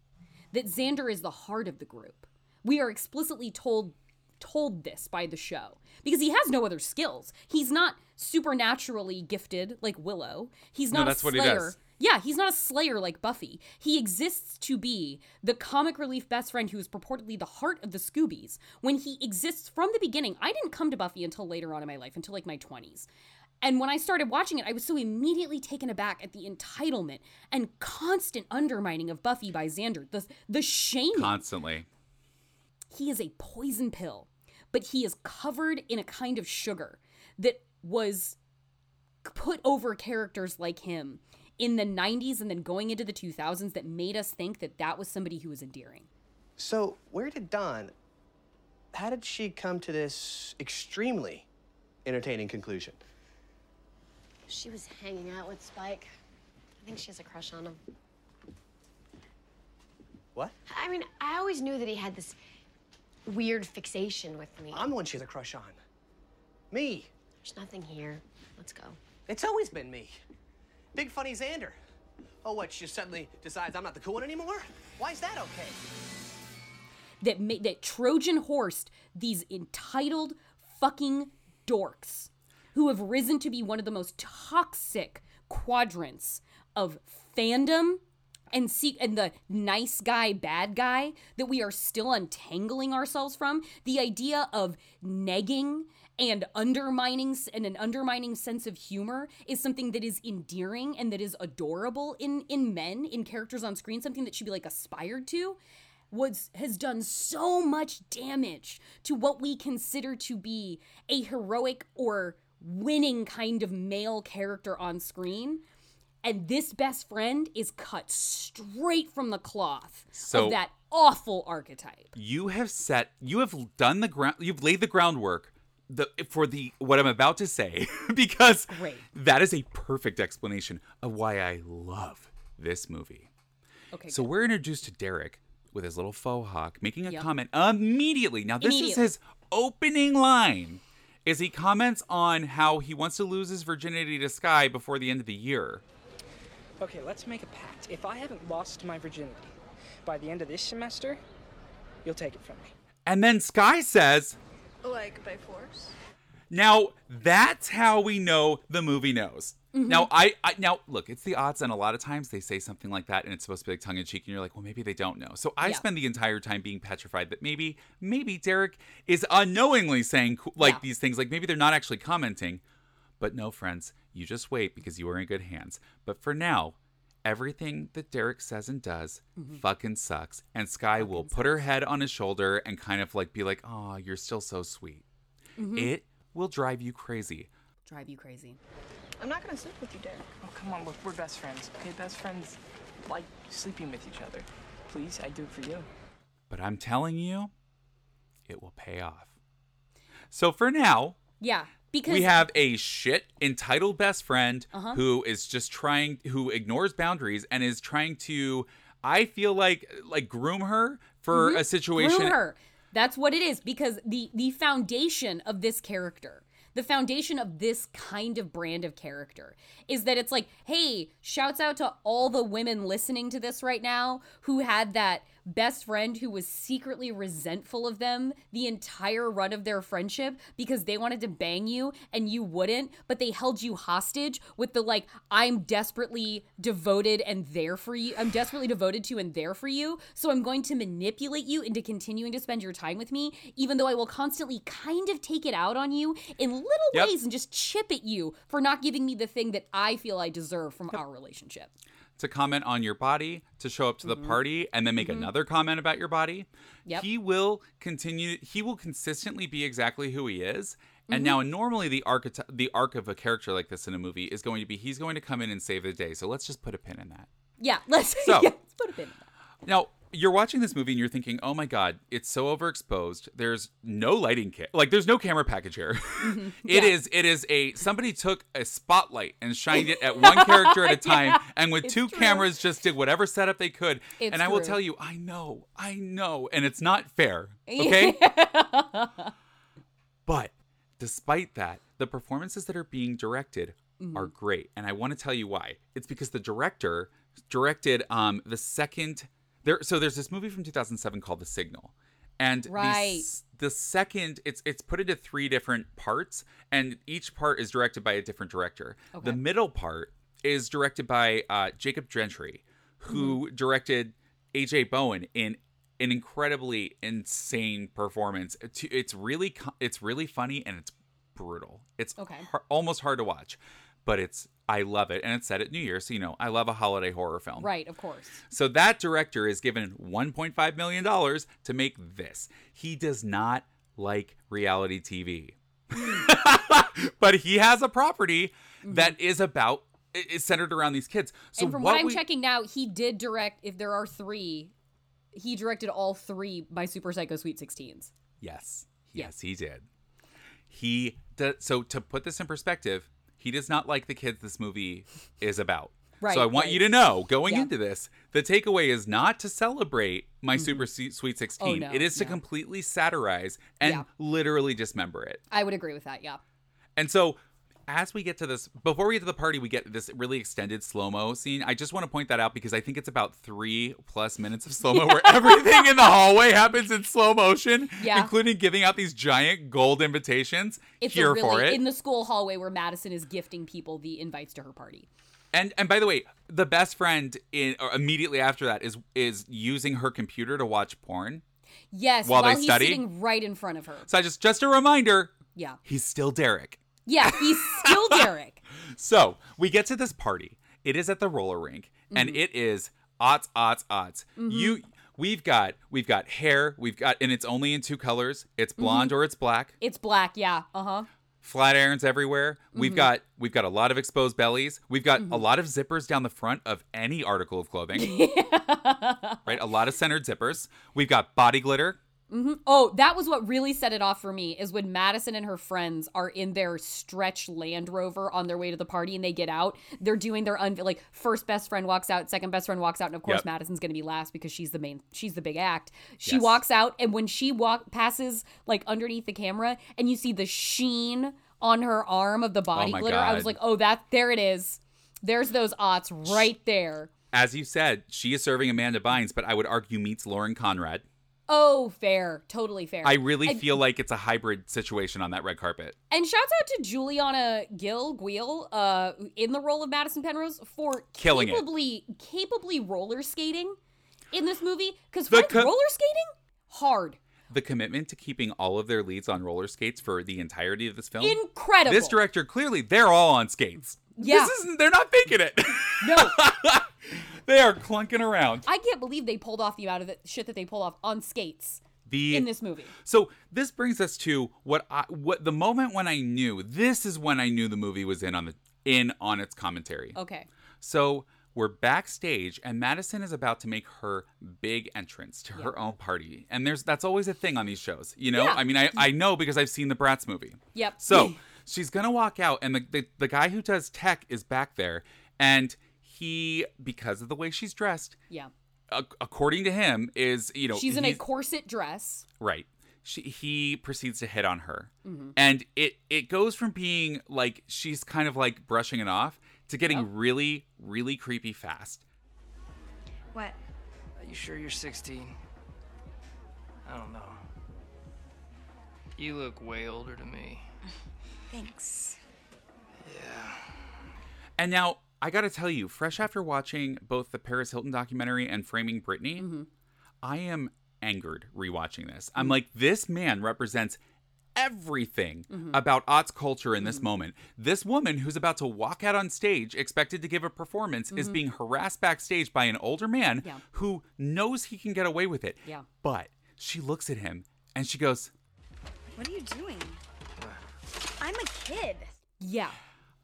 that Xander is the heart of the group. We are explicitly told told this by the show because he has no other skills. He's not supernaturally gifted like Willow. He's No, not that's a slayer. Yeah, he's not a slayer like Buffy. He exists to be the comic relief best friend who is purportedly the heart of the Scoobies. When he exists from the beginning, I didn't come to Buffy until later on in my life, until like my 20s. And when I started watching it, I was so immediately taken aback at the entitlement and constant undermining of Buffy by Xander. The the shaming. Constantly. he is a poison pill, but he is covered in a kind of sugar that was put over characters like him in the 90s and then going into the 2000s that made us think that that was somebody who was endearing. So, where did Dawn, how did she come to this extremely entertaining conclusion? She was hanging out with Spike. I think she has a crush on him. What? I mean, I always knew that he had this weird fixation with me. I'm the one she has a crush on. Me. There's nothing here. Let's go. It's always been me. Big funny Xander. Oh, what? She suddenly decides I'm not the cool one anymore? Why is that okay? that ma- that Trojan horsed these entitled fucking dorks who have risen to be one of the most toxic quadrants of fandom and seek and the nice guy bad guy that we are still untangling ourselves from the idea of negging and undermining and an undermining sense of humor is something that is endearing and that is adorable in in men in characters on screen something that should be like aspired to was has done so much damage to what we consider to be a heroic or winning kind of male character on screen and this best friend is cut straight from the cloth So- of that awful archetype You have set. You have done the ground. You've laid the groundwork. The, for the what I'm about to say because Great. that is a perfect explanation of why I love this movie. Okay, So we're introduced to Derek with his little faux hawk making a Yep. comment immediately. Now this is his opening line. Is he comments on how he wants to lose his virginity to Sky before the end of the year. Okay, let's make a pact. If I haven't lost my virginity by the end of this semester, you'll take it from me. And then Sky says, Like by force? Now that's how we know the movie knows. Mhm. Now I, I now look, it's the odds, and a lot of times they say something like that, and it's supposed to be like tongue in cheek, and you're like, well, maybe they don't know. So I Yeah. spend the entire time being petrified that maybe, maybe Derek is unknowingly saying like Yeah. these things, like maybe they're not actually commenting. But no, friends, you just wait because you are in good hands. But for now, everything that Derek says and does Mhm. fucking sucks. And Sky will put her head on his shoulder and kind of like be like, oh, you're still so sweet. Mhm. It will drive you crazy. Drive you crazy. I'm not gonna sleep with you, Derek. Oh, come on, look, we're best friends. Okay, best friends like sleeping with each other. Please, I do it for you. But I'm telling you, it will pay off. So for now, Yeah, because we have a shit entitled best friend Uh-huh. who is just trying who ignores boundaries and is trying to I feel like like groom her for Mhm. a situation Groom her. That's what it is because the the foundation of this character, the foundation of this kind of brand of character is that it's like, hey, shouts out to all the women listening to this right now who had that best friend who was secretly resentful of them the entire run of their friendship because they wanted to bang you and you wouldn't, but they held you hostage with the like, I'm desperately devoted and there for you. I'm desperately devoted to and there for you. So I'm going to manipulate you into continuing to spend your time with me, even though I will constantly kind of take it out on you in little Yep. ways and just chip at you for not giving me the thing that I feel I deserve from our relationship. To comment on your body, to show up to the party and then make Mhm. another comment about your body. Yep. He will continue he will consistently be exactly who he is. And Mhm. now normally the archety- the arc of a character like this in a movie is going to be he's going to come in and save the day. So let's just put a pin in that. Yeah, let's, So- yeah, let's put a pin in that. Now, you're watching this movie and you're thinking, "Oh my god, it's so overexposed. There's no lighting kit. Like there's no camera package here. It Yeah. is it is a somebody took a spotlight and shined it at one character at a time Yeah, and with two true. cameras just did whatever setup they could. It's and I will tell you, I know. I know, and it's not fair. Okay? But despite that, the performances that are being directed Mhm. are great, and I want to tell you why. It's because the director directed um the second there. So there's this movie from 2007 called The Signal, and the Right. s- the, second it's it's put into three different parts, and each part is directed by a different director. Okay. The middle part is directed by uh, Jacob Gentry, who Mm-hmm. directed AJ Bowen in an incredibly insane performance. It's- It's really it's really funny and it's brutal. It's Okay. har- almost hard to watch, but it's I love it and it's set at New Year's, so you know I love a holiday horror film. Right, of course. So that director is given 1.5 million dollars to make this. He does not like reality TV. but he has a property mm-hmm. that is about is centered around these kids. So and from what, I'm we- checking now, he did direct. If there are three, he directed all three. My Super Psycho Sweet Sixteens. Yes. Yes, he did. He does, so to put this in perspective, he does not like the kids this movie is about. Right, so I want right. you to know going Yeah. into this, the takeaway is not to celebrate my mm-hmm. Super Sweet 16. Oh, no, it is to no. completely satirize and Yeah. literally dismember it. I would agree with that. Yeah. And so as we get to this, before we get to the party, we get this really extended slow mo scene. I just want to point that out because I think it's about three plus minutes of slow mo where everything in the hallway happens in slow motion, Yeah. including giving out these giant gold invitations. It's Here really for it. in the school hallway where Madison is gifting people the invites to her party. and and by the way, the best friend in immediately after that is is using her computer to watch porn. Yes, While while, they he's study? sitting right in front of her. So I just just a reminder, Yeah. he's still Derek. Yeah, he's still Derek. So we get to this party. It is at the roller rink, and Mhm. it is odds, odds, odds. Mhm. You, we've got, we've got hair. We've got, and it's only in two colors. It's blonde Mhm. or it's black. It's black. Yeah. Uh huh. Flat irons everywhere. We've Mhm. got, we've got a lot of exposed bellies. We've got a Mhm. lot of zippers down the front of any article of clothing. right, a lot of centered zippers. We've got body glitter. Hmm Oh, that was what really set it off for me is when Madison and her friends are in their stretch Land Rover on their way to the party and they get out. They're doing their un like first best friend walks out, second best friend walks out, and of course Yep. Madison's gonna be last because she's the main, she's the big act. She Yes. walks out, and when she walk passes like underneath the camera, and you see the sheen on her arm of the body Oh glitter, I was like, oh, that there it is. There's those aughts right there. As you said, she is serving Amanda Bynes, but I would argue meets Lauren Conrad. Oh, fair, totally fair. I really And- feel like it's a hybrid situation on that red carpet. And shouts out to Julianna Gill Guill, uh, in the role of Madison Penrose for Killing it. capably capably roller skating in this movie. Because roller skating hard, the commitment to keeping all of their leads on roller skates for the entirety of this film. Incredible. This director clearly they're all on skates. Yeah. This isn't they're not faking it. No. they are clunking around. I can't believe they pulled off the amount of the shit that they pulled off on skates The in this movie. So this brings us to what I what the moment when I knew this is when I knew the movie was in on the in on its commentary. Okay. So we're backstage and Madison is about to make her big entrance to her own party. And there's that's always a thing on these shows. You know? Yeah. I mean I, I know because I've seen the Bratz movie. Yep. So she's gonna walk out and the, the the guy who does tech is back there and he because of the way she's dressed, Yeah. ac- according to him, is you know She's in a corset dress. Right. She, he proceeds to hit on her. Mhm. And it it goes from being like she's kind of like brushing it off to getting really really creepy fast. What? Are you sure you're 16? I don't know. You look way older to me. Thanks. Yeah. And now I got to tell you, fresh after watching both the Paris Hilton documentary and Framing Britney, I am angered rewatching this. I'm like this man represents everything Mhm. about aughts culture in this moment. This woman who's about to walk out on stage expected to give a performance is Mhm. being harassed backstage by an older man Yeah. who knows he can get away with it. Yeah. But she looks at him and she goes, What are you doing? I'm a kid. Yeah.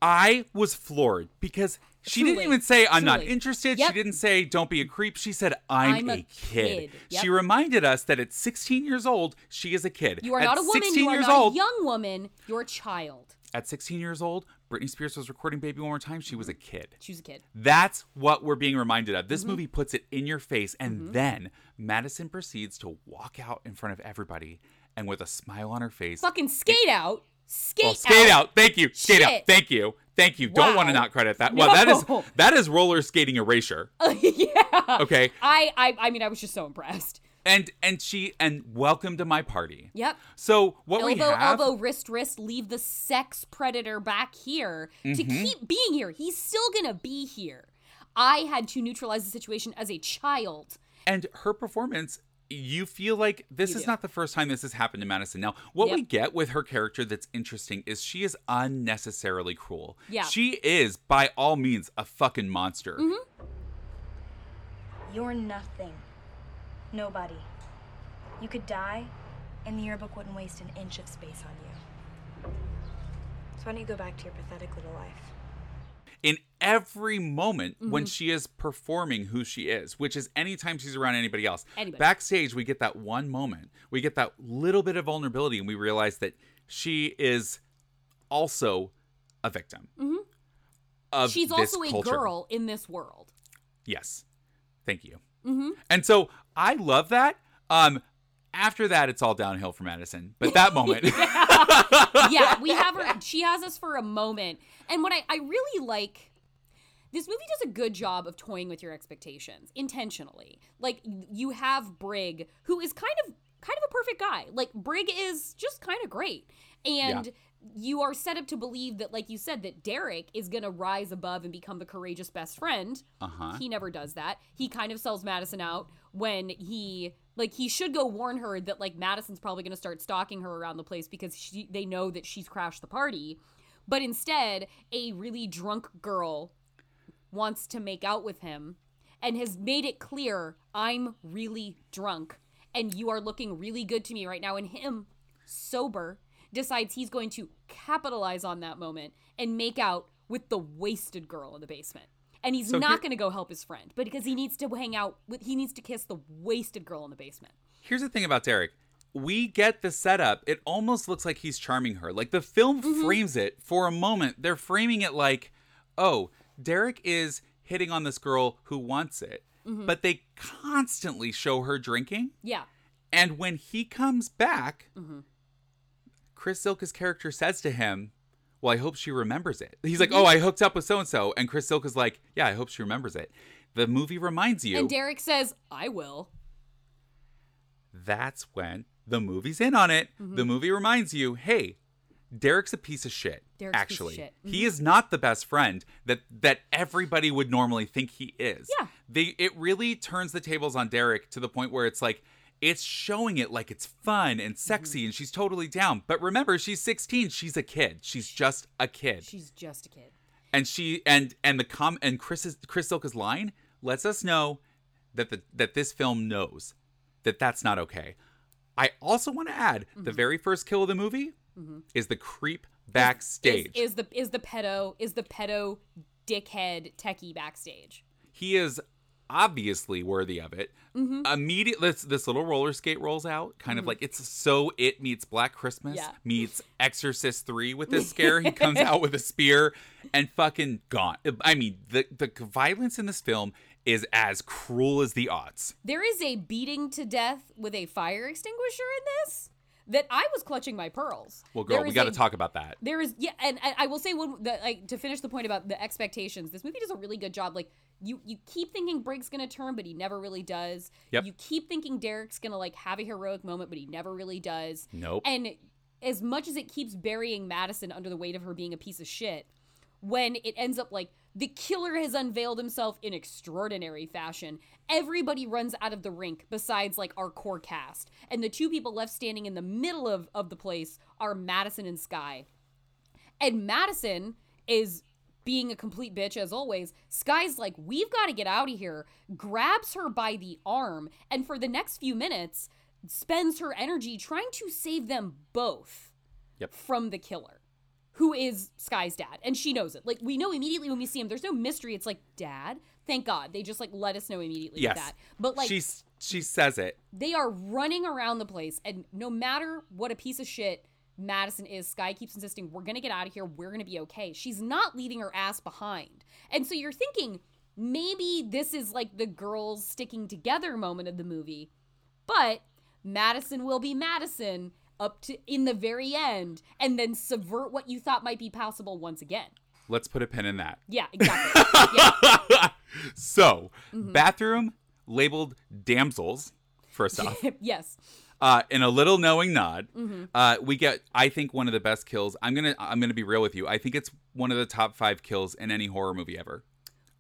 I was floored because she didn't even say I'm not interested. Yep. She didn't say don't be a creep. She said I'm, I'm a, a kid. kid. Yep. She reminded us that at 16 years old, she is a kid. You are at not a woman. 16 You are years not old, a young woman. You're a child. At 16 years old, Britney Spears was recording Baby One More Time. She was a kid. She was a kid. That's what we're being reminded of. This Mhm. movie puts it in your face, and Mhm. then Madison proceeds to walk out in front of everybody and with a smile on her face. Fucking skate out. Skate, Well, skate out. Thank you. Skate out. Thank you. Thank you. Don't want to not credit that. Well, that is No. that is roller skating erasure. yeah. Okay. I, I I mean I was just so impressed. And and she and welcome to my party. Yep. So what elbow, we have elbow, wrist, wrist. Leave the sex predator back here to Mhm. keep being here. He's still gonna be here. I had to neutralize the situation as a child. and her performance you feel like this You is do. not the first time this has happened to Madison. Now, what we get with her character that's interesting is she is unnecessarily cruel. Yeah. She is by all means a fucking monster. Mm-hmm. You're nothing. Nobody. You could die, and the yearbook wouldn't waste an inch of space on you. So why don't you go back to your pathetic little life? In every moment when Mhm. she is performing who she is, which is anytime she's around anybody else. Anybody. Backstage, we get that one moment. We get that little bit of vulnerability, and we realize that she is also a victim Mhm. of She's this also a culture. girl in this world. Yes. Thank you. Mm-hmm. And so I love that. Um, after that, it's all downhill for Madison. But that moment, yeah, we have her. She has us for a moment. And what I, I really like, this movie does a good job of toying with your expectations intentionally. Like you have Brigg, who is kind of kind of a perfect guy. Like Brigg is just kind of great, and. Yeah. You are set up to believe that, like you said, that Derek is going to rise above and become the courageous best friend. Uh-huh. He never does that. He kind of sells Madison out when he like he should go warn her that like Madison's probably going to start stalking her around the place because she they know that she's crashed the party. But instead, a really drunk girl wants to make out with him and has made it clear I'm really drunk and you are looking really good to me right now and him sober decides he's going to capitalize on that moment and make out with the wasted girl in the basement. And he's So not here- going to go help his friend, but because he needs to hang out with he needs to kiss the wasted girl in the basement. here's the thing about Derek. We get the setup. It almost looks like he's charming her. Like the film Mm-hmm. frames it for a moment. They're framing it like, oh, Derek is hitting on this girl who wants it. Mhm. But they constantly show her drinking. Yeah. And when he comes back, Mhm. Chris Zilka's character says to him, Well, I hope she remembers it. He's like, Mhm. Oh, I hooked up with so and so. And Chris Zilka's like, Yeah, I hope she remembers it. The movie reminds you And Derek says, "I will." that's when the movie's in on it. Mhm. The movie reminds you, hey, Derek's a piece of shit. Derek's a piece of actually, shit. he Mhm. is not the best friend that that everybody would normally think he is. Yeah. They it really turns the tables on Derek to the point where it's like it's showing it like it's fun and sexy and she's totally down. But remember, she's 16. She's a kid. She's just a kid. She's just a kid. and she and and the com and Chris Chris Zilka's line lets us know that the that this film knows that that's not okay. I also want to add the very first kill of the movie Mhm. is the creep backstage. Is, is the is the pedo is the pedo dickhead techie backstage? he is obviously worthy of it. Mhm. Immediately, this, this little roller skate rolls out, kind of Mhm. like it's so it meets Black Christmas Yeah. meets Exorcist three with this scare. he comes out with a spear and fucking gone. I mean, the the violence in this film is as cruel as the odds. There is a beating to death with a fire extinguisher in this that I was clutching my pearls. Well, girl, There we got to talk about that. There is yeah, and, and I will say one like to finish the point about the expectations. This movie does a really good job. Like you you keep thinking Brigg's gonna turn, but he never really does. Yep. You keep thinking Derek's gonna like have a heroic moment, but he never really does. Nope. And as much as it keeps burying Madison under the weight of her being a piece of shit, when it ends up like the killer has unveiled himself in extraordinary fashion, everybody runs out of the rink besides like our core cast. And the two people left standing in the middle of, of the place are Madison and Sky. And Madison is being a complete bitch as always. Sky's like, we've got to get out of here, grabs her by the arm, and for the next few minutes, spends her energy trying to save them both Yep. from the killer, who is Sky's dad. And she knows it. Like, we know immediately when we see him, there's no mystery. It's like, Dad? Thank God. They just like let us know immediately Yes. that. But like, She's she says it. they are running around the place, and no matter what a piece of shit Madison is, Sky keeps insisting, We're gonna get out of here, we're gonna be okay. She's not leaving her ass behind. And so you're thinking, maybe this is like the girls sticking together moment of the movie. But Madison will be Madison up to in the very end and then subvert what you thought might be possible once again. Let's put a pin in that. Yeah, exactly. yeah. So, Mhm. bathroom labeled damsels. First off, yes. uh, in a little knowing nod, Mhm. uh, we get I think one of the best kills. I'm gonna I'm gonna be real with you. I think it's one of the top five kills in any horror movie ever.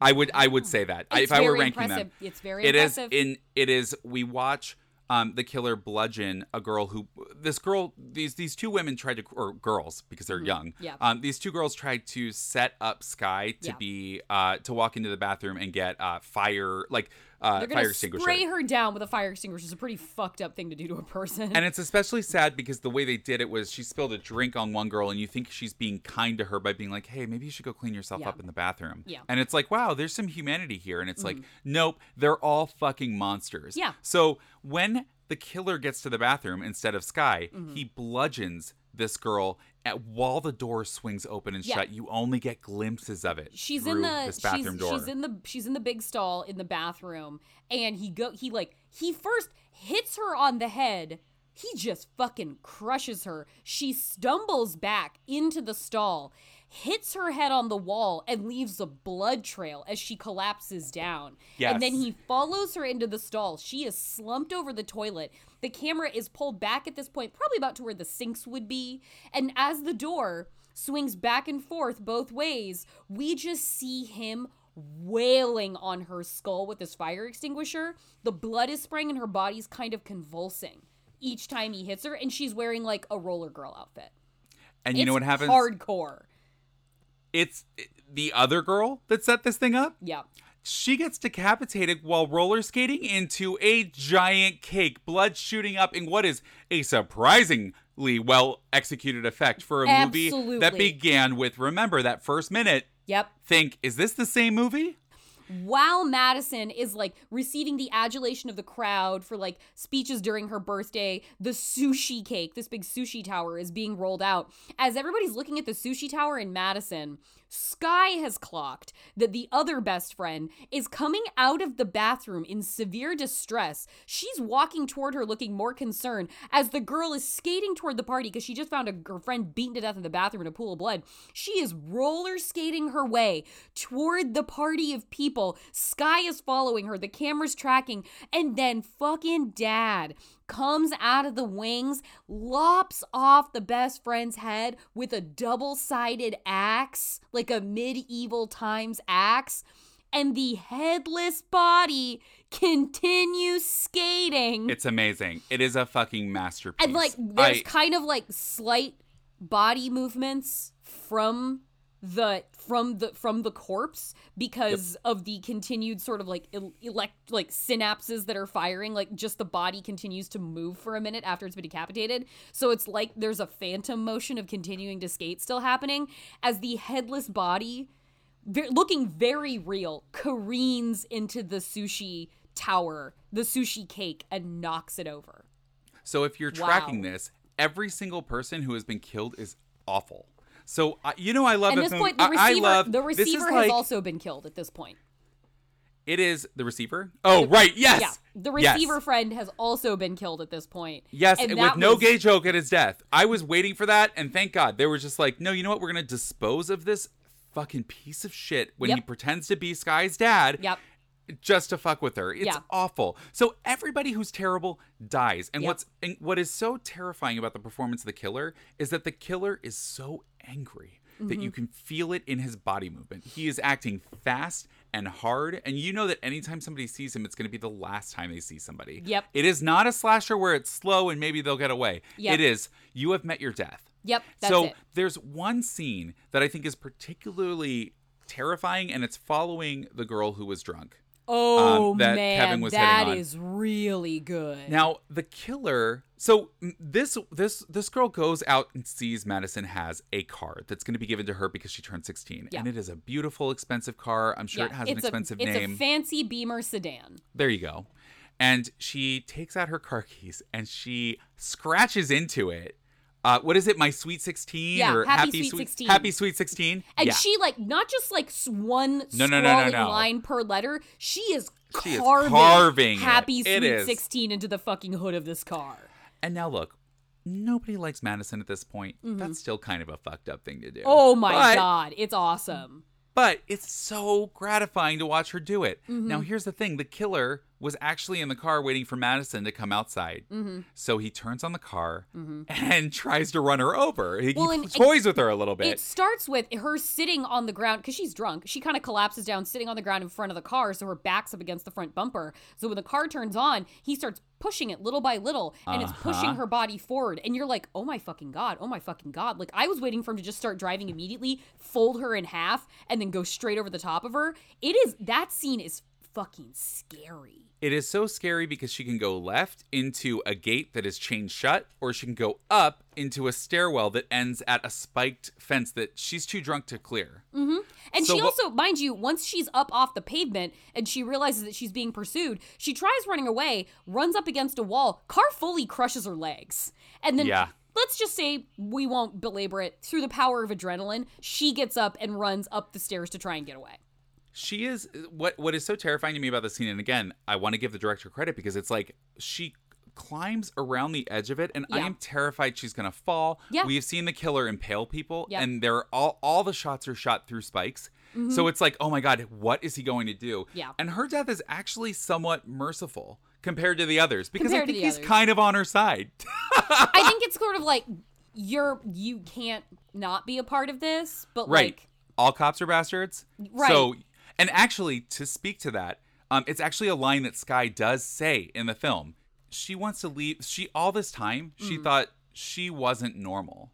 I would I would say that I- if I were very ranking impressive. them. It's very It is impressive. in it is we watch um, the killer bludgeon a girl who this girl these these two women tried to or girls because they're Mhm. young Yeah. um, these two girls tried to set up Sky to Yeah. be uh, to walk into the bathroom and get uh, fire like uh, They're fire gonna extinguisher spray her down with a fire extinguisher. is a pretty fucked up thing to do to a person. and it's especially sad because the way they did it was she spilled a drink on one girl, and you think she's being kind to her by being like, "Hey, maybe you should go clean yourself Yeah. up in the bathroom." Yeah. And it's like, wow, there's some humanity here, and it's like, Mhm. nope, they're all fucking monsters. Yeah. So when the killer gets to the bathroom instead of Sky, Mhm. he bludgeons this girl at while the door swings open and Yeah. shut. You only get glimpses of it. she's in the this bathroom she's, door. she's in the she's in the big stall in the bathroom and he go he like he first hits her on the head he just fucking crushes her she stumbles back into the stall hits her head on the wall and leaves a blood trail as she collapses down Yes. and then he follows her into the stall she is slumped over the toilet the camera is pulled back at this point probably about to where the sinks would be and as the door swings back and forth both ways, we just see him wailing on her skull with his fire extinguisher. The blood is spraying and her body's kind of convulsing each time he hits her, and she's wearing like a roller girl outfit. and you know what happens? Hardcore. It's the other girl that set this thing up. Yeah. She gets decapitated while roller skating into a giant cake, blood shooting up in what is a surprisingly well executed effect for a movie that began with remember that first minute. Yep. Think, is this the same movie? While Madison is like receiving the adulation of the crowd for like speeches during her birthday, the sushi cake, this big sushi tower, is being rolled out. As everybody's looking at the sushi tower in Madison, Sky has clocked that the other best friend is coming out of the bathroom in severe distress. She's walking toward her looking more concerned as the girl is skating toward the party because she just found a, her friend beaten to death in the bathroom in a pool of blood. She is roller skating her way toward the party of people. Sky is following her, the camera's tracking, and then fucking dad comes out of the wings, lops off the best friend's head with a double sided axe, like a medieval times axe. and the headless body continues skating. It's amazing. It is a fucking masterpiece. and like there's I- kind of like slight body movements from the from the from the corpse because of the continued sort of like elect like synapses that are firing like just the body continues to move for a minute after it's been decapitated so it's like there's a phantom motion of continuing to skate still happening as the headless body ve- looking very real careens into the sushi tower the sushi cake and knocks it over So if you're Wow. tracking this, every single person who has been killed is awful. So uh, you know I love At this point, the I- I love- the receiver has like- also been killed at this point. It is the receiver. Oh right, yes. Yeah, the Yes. receiver friend has also been killed at this point. Yes, and with no was- gay joke at his death. I was waiting for that, and thank God they were just like, no, you know what? We're gonna dispose of this fucking piece of shit when he pretends to be Sky's dad. Yep. Just to fuck with her. It's Yeah. awful. So everybody who's terrible dies. And Yep. what's and what is so terrifying about the performance of the killer is that the killer is so angry that Mhm. you can feel it in his body movement. He is acting fast and hard, and you know that anytime somebody sees him, it's going to be the last time they see somebody. Yep. It is not a slasher where it's slow and maybe they'll get away. Yep. It is you have met your death. Yep, so it. there's one scene that I think is particularly terrifying, and it's following the girl who was drunk. Oh um, that man, Kevin was that is really good. Now the killer. So this this this girl goes out and sees Madison has a car that's going to be given to her because she turned 16, Yeah. and it is a beautiful, expensive car. I'm sure Yeah, it has an it's a- expensive it's name. It's a fancy Beamer sedan. there you go. And she takes out her car keys and she scratches into it. Uh, what is it? My sweet 16 Yeah, or Happy Sweet 16. Happy sweet 16. And yeah. she like not just like one No, no, no, no, line per letter. She is She is carving, carving it. Happy It Sweet is. 16 into the fucking hood of this car. And now look, nobody likes Madison at this point. Mhm. That's still kind of a fucked up thing to do. Oh my But- god, it's awesome. But it's so gratifying to watch her do it. Mhm. Now, here's the thing the killer was actually in the car waiting for Madison to come outside. Mhm. So he turns on the car Mhm. and tries to run her over. He, Well, he toys with her a little bit. It starts with her sitting on the ground because she's drunk. She kind of collapses down, sitting on the ground in front of the car, so her back's up against the front bumper. So when the car turns on, he starts pushing it little by little, and it's pushing Uh-huh. her body forward. And you're like, oh my fucking god, oh my fucking god! Like I was waiting for him to just start driving immediately, fold her in half, and then go straight over the top of her. It is that scene is fucking scary. It is so scary because she can go left into a gate that is chained shut, or she can go up into a stairwell that ends at a spiked fence that she's too drunk to clear. Mm-hmm. And So she also, mind you, once she's up off the pavement and she realizes that she's being pursued, she tries running away, runs up against a wall, car fully crushes her legs. And then Yeah. let's just say we won't belabor it. Through the power of adrenaline, she gets up and runs up the stairs to try and get away. She is what what is so terrifying to me about the scene, and again, I want to give the director credit because it's like she climbs around the edge of it, and I am terrified she's gonna fall. Yeah. We have seen the killer impale people, Yeah. and they're all all the shots are shot through spikes. Mhm. So it's like, oh my god, what is he going to do? Yeah. And her death is actually somewhat merciful compared to the others because Compared I think he's others. kind of on her side. I think it's sort of like you're you can't not be a part of this, but right. like all cops are bastards. Right. So, and actually, to speak to that, um, it's actually a line that Sky does say in the film. She wants to leave. She all this time she Mhm. thought she wasn't normal,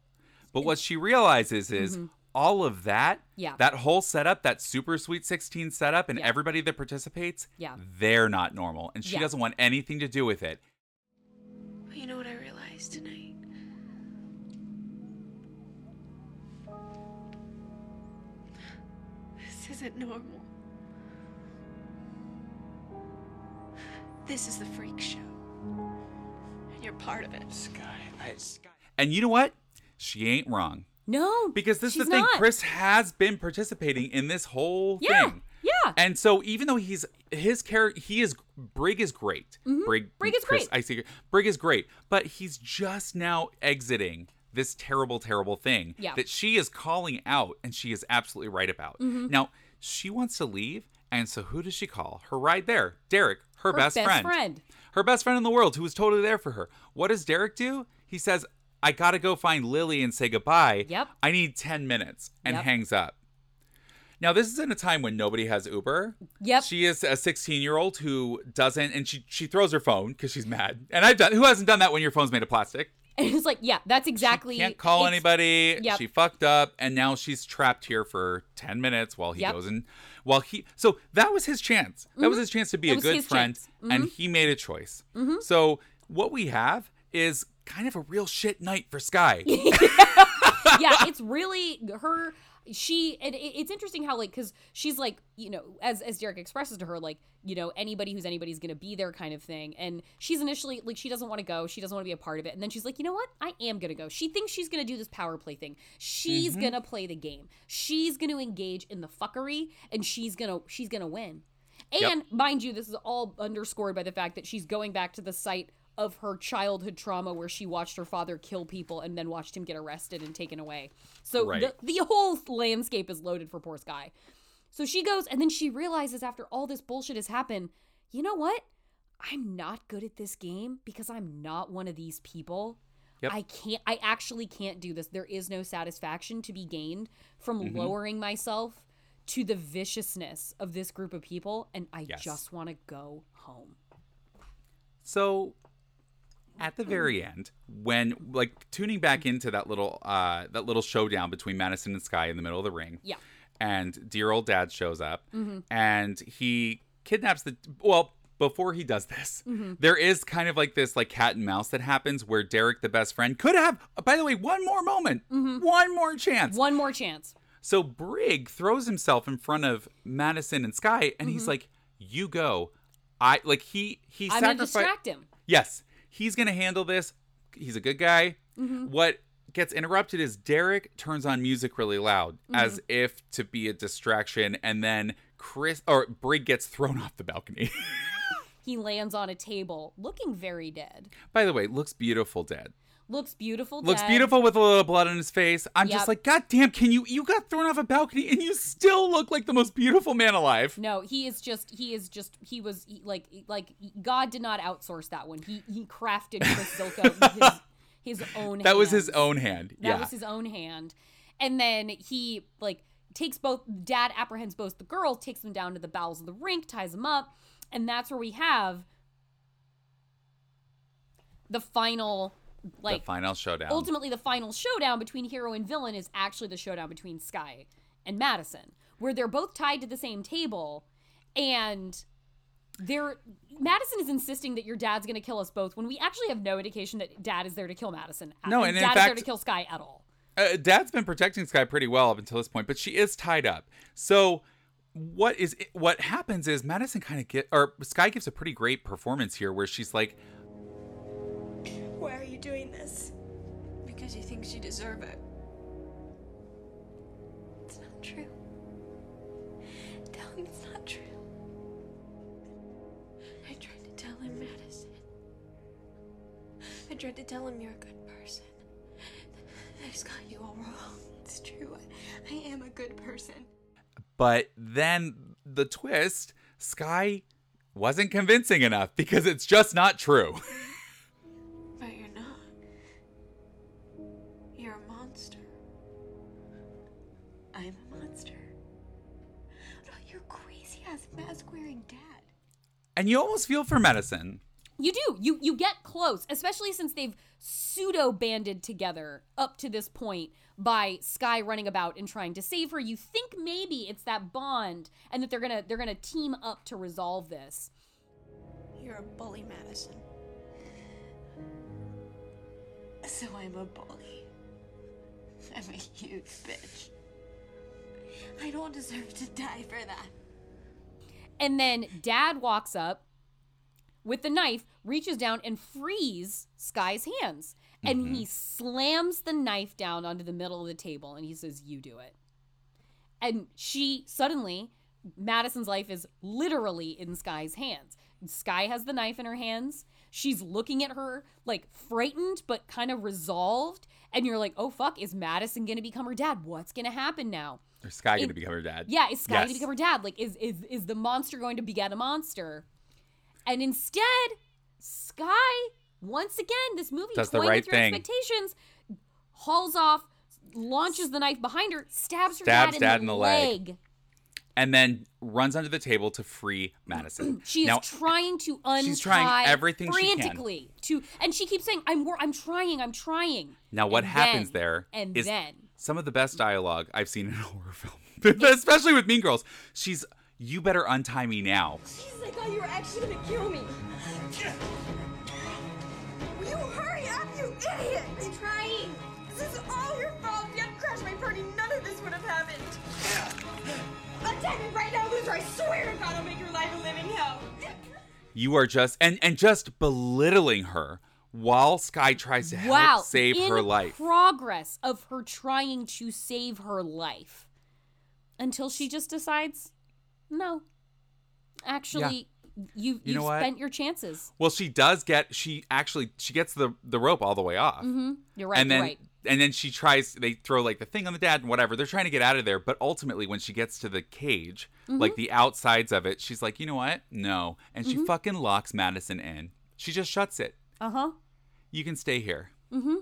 but what she realizes is Mhm. all of that, Yeah. that whole setup, that super sweet sixteen setup, and Yeah. everybody that participates, Yeah. they're not normal, and she Yeah. doesn't want anything to do with it. But you know what I realized tonight? This isn't normal. This is the freak show. And you're part of it. Sky, I, Sky. And you know what? She ain't wrong. no, Because this is the thing, not. Chris has been participating in this whole Yeah, thing. yeah. And so even though he's his character, he is Brigg is great. Mhm. Brigg, Brigg is Chris, great. I see. Brigg is great, but he's just now exiting this terrible, terrible thing Yeah. that she is calling out, and she is absolutely right about. Mhm. Now she wants to leave, and so who does she call? Her ride there, Derek, her, Her best, best friend. friend. her best friend in the world, who was totally there for her. What does Derek do? He says, "I gotta go find Lily and say goodbye. Yep. I need ten minutes," and Yep. hangs up. Now, this is in a time when nobody has Uber. Yep. She is a 16 year old who doesn't, and she she throws her phone because she's mad. And I've done. Who hasn't done that when your phone's made of plastic? And it's like, yeah, that's exactly. She Can't call anybody. Yep. She fucked up, and now she's trapped here for 10 minutes while he Yep. goes and while he. So that was his chance. That was Mhm. his chance to be a good friend, chance. and he made a choice. Mhm. So what we have is kind of a real shit night for Sky. yeah, it's really her. She and it, it's interesting how like because she's like you know as as Derek expresses to her like you know anybody who's anybody's gonna be there kind of thing. And she's initially like she doesn't want to go she doesn't want to be a part of it. And then she's like you know what? I am gonna go. She thinks she's gonna do this power play thing. She's Mhm. gonna play the game. She's gonna engage in the fuckery and she's gonna she's gonna win. And Yep. mind you this is all underscored by the fact that she's going back to the site of her childhood trauma where she watched her father kill people and then watched him get arrested and taken away. So Right. the, the whole landscape is loaded for poor Sky. So she goes and then she realizes after all this bullshit has happened, you know what? I'm not good at this game because I'm not one of these people. Yep. I can't I actually can't do this. There is no satisfaction to be gained from Mhm. lowering myself to the viciousness of this group of people and I Yes. just want to go home. So at the very end, when like tuning back into that little uh that little showdown between Madison and Sky in the middle of the ring. Yeah. And dear old dad shows up Mhm. and he kidnaps the well before he does this, Mhm. there is kind of like this like cat and mouse that happens where Derek, the best friend, could have, by the way, one more moment, one more chance. One more chance. So Brigg throws himself in front of Madison and Sky, and he's Mhm. like, "You go." I like he he I'm going to sacrificed. distract him. Yes, he's gonna handle this. He's a good guy. Mhm. What gets interrupted is Derek turns on music really loud, as Mhm. if to be a distraction, and then Chris or Brigg gets thrown off the balcony. He lands on a table looking very dead. By the way, looks beautiful, dead. Looks beautiful. Looks dead. beautiful with a little blood on his face. I'm Yep. just like, God damn, can you? You got thrown off a balcony and you still look like the most beautiful man alive. No, he is just he is just he was he- like like God did not outsource that one. He he crafted Chris Zilka with his, his own That was his own hand. That yeah. was his own hand. And then he like takes both dad apprehends both the girls, takes them down to the bowels of the rink, ties them up, and that's where we have the final like the final showdown. ultimately the final showdown between hero and villain is actually the showdown between Sky and Madison, where they're both tied to the same table and they're Madison is insisting that your dad's going to kill us both when we actually have no indication that dad is there to kill Madison. No, and in dad is there to kill Sky at all. Uh, Dad's been protecting Sky pretty well up until this point, but she is tied up. So what is what happens is Madison kind of get or Sky gives a pretty great performance here, where she's like, Why are you doing this? Because you think you deserve it. It's not true. Tell him it's not true. I tried to tell him, Madison. I tried to tell him you're a good person. I just got you all wrong. It's true. I, I am a good person. but then the twist, Sky wasn't convincing enough because it's just not true. and you almost feel for Madison. You do. You you get close, especially since they've pseudo banded together up to this point by Sky running about and trying to save her. You think maybe it's that bond and that they're going to they're going to team up to resolve this. You're a bully, Madison. So I'm a bully. I'm a huge bitch. I don't deserve to die for that. And then dad walks up with the knife, reaches down and frees Sky's hands. And he mm-hmm. slams the knife down onto the middle of the table and he says, You do it. And she suddenly, Madison's life is literally in Sky's hands. Sky has the knife in her hands. She's looking at her like frightened, but kind of resolved. And you're like, oh fuck, is Madison gonna become her dad? What's gonna happen now? Or Sky to In- become her dad. Yeah, is Sky Yes. gonna become her dad? Like, is is is the monster going to beget a monster? And instead, Sky, once again, this movie Does toying right with your thing. expectations, hauls off, launches the knife behind her, stabs her Stabs dad, dad in the, in the leg. leg. And then runs under the table to free Madison. She is now, trying to untie she's trying everything she can. frantically to, and she keeps saying, "I'm, wor- I'm trying, I'm trying." now what And happens then- there And is then some of the best dialogue I've seen in a horror film, especially with Mean Girls. She's, "You better untie me now." Jesus, I thought oh, you were actually gonna kill me. Will you hurry up, you idiot? I'm trying. This is all your fault. If you hadn't crashed my party, none of this would have happened. Attack me right now, loser. I swear to God, I'll make your life a living hell. You are just and and just belittling her while Sky tries to help wow, save in her life. Progress of her trying to save her life until she just decides, no, actually, you You you've know what? spent your chances. Well, she does get she actually she gets the the rope all the way off. Mm-hmm. You're right. and then you're right. And then she tries they throw like the thing on the dad and whatever. They're trying to get out of there, but ultimately when she gets to the cage, Mm-hmm. like the outsides of it, she's like, "You know what? No." And she Mhm. fucking locks Madison in. She just shuts it. Uh huh. You can stay here. Mm-hmm.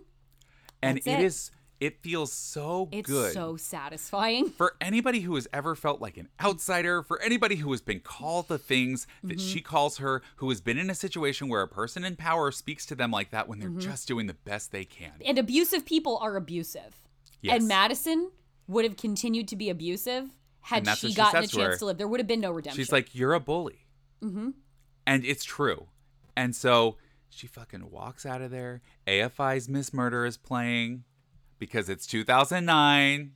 And That's it it. is it feels so It's good. It's so satisfying. for anybody who has ever felt like an outsider, for anybody who has been called the things that Mhm. she calls her, who has been in a situation where a person in power speaks to them like that when they're Mhm. just doing the best they can. And abusive people are abusive. Yes. And Madison would have continued to be abusive had she she gotten a to chance to live. There would have been no redemption. She's like, You're a bully. mm-hmm. And it's true. And so she fucking walks out of there. AFI's Miss Murder is playing because it's 2009.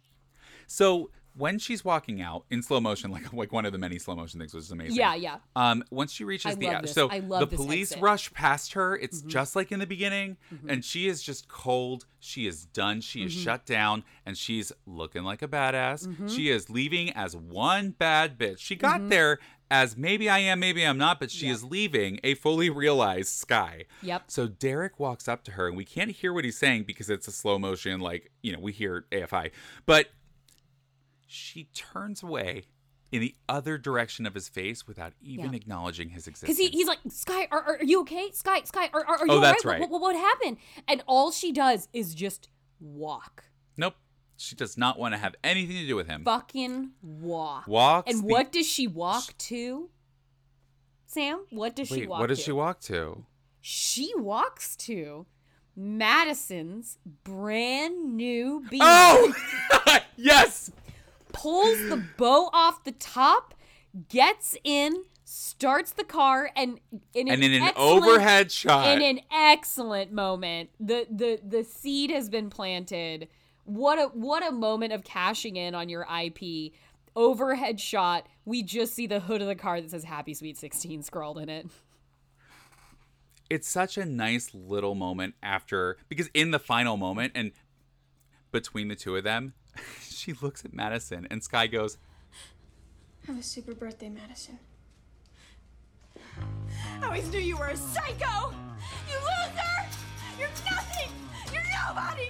So when she's walking out in slow motion, like like one of the many slow motion things, which is amazing. Yeah, yeah. Um, once she reaches I the out, so I love the police exit. rush past her. It's Mhm. just like in the beginning, and she is just cold. She is done. She is Mhm. shut down, and she's looking like a badass. Mhm. She is leaving as one bad bitch. She got Mhm. there as maybe I am, maybe I'm not, but she is leaving a fully realized Sky. Yep. So Derek walks up to her, and we can't hear what he's saying because it's a slow motion. Like you know, we hear AFI, but she turns away in the other direction of his face without even Yeah. acknowledging his existence. Because he, he's like, Sky, are, are, you okay? Sky, Sky, are, are, are oh, you Oh, all that's right? right. What, what, what happened? And all she does is just walk. Nope. She does not want to have anything to do with him. Fucking walk. Walks And the- what does she walk to? Sam, what does she Wait, walk what does to? she walk to? She walks to Madison's brand new beam. Oh! yes! Pulls the bow off the top, gets in, starts the car, and in an, in an overhead shot. In an excellent moment, the the the seed has been planted. What a what a moment of cashing in on your IP. Overhead shot. We just see the hood of the car that says "Happy Sweet 16" scrawled in it. It's such a nice little moment after because in the final moment and between the two of them, she looks at Madison and Sky goes, Have a super birthday, Madison. I always knew you were a psycho! You loser! You're nothing! You're nobody!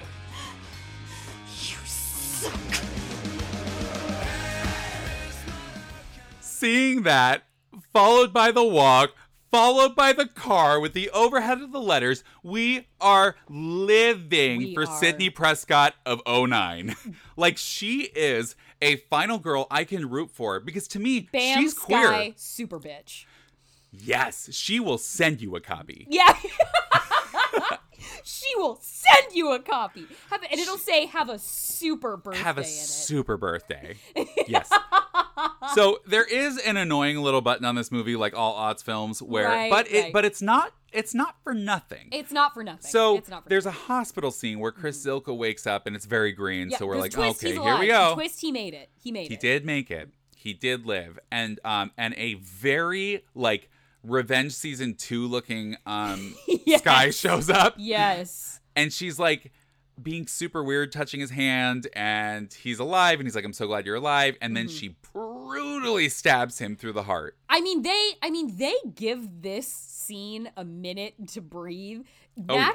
Seeing that, followed by the walk, followed by the car with the overhead of the letters, we are living We for are. Sidney Prescott of 09. like she is a final girl I can root for because to me, Bam, she's Sky, queer. super bitch. Yes, she will send you a copy. Yeah. she will send you a copy. Have, and it'll say, have a super birthday Have a super birthday. Yes. so there is an annoying little button on this movie, like all odds films, where Right, but it right. but it's not it's not for nothing. It's not for nothing. So it's not for there's a hospital scene where Chris Zilka wakes up and it's very green. Yeah, so we're like, twist, okay, here we go. Twist, he made it. He made He it. He did make it. He did live, and um and a very like Revenge season two looking um Yes. Sky shows up. Yes. and she's like being super weird, touching his hand, and he's alive, and he's like, "I'm so glad you're alive," and then Mhm. she brutally stabs him through the heart. I mean, they. I mean, they give this scene a minute to breathe. Oh, yeah.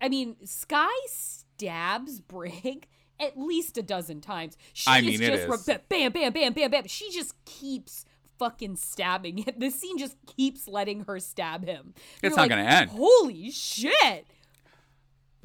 I mean, Sky stabs Brigg at least a dozen times. She I mean, it just is. re- bam, bam, bam, bam, bam. She just keeps fucking stabbing him. This scene just keeps letting her stab him. It's You're not like, gonna end. Holy shit!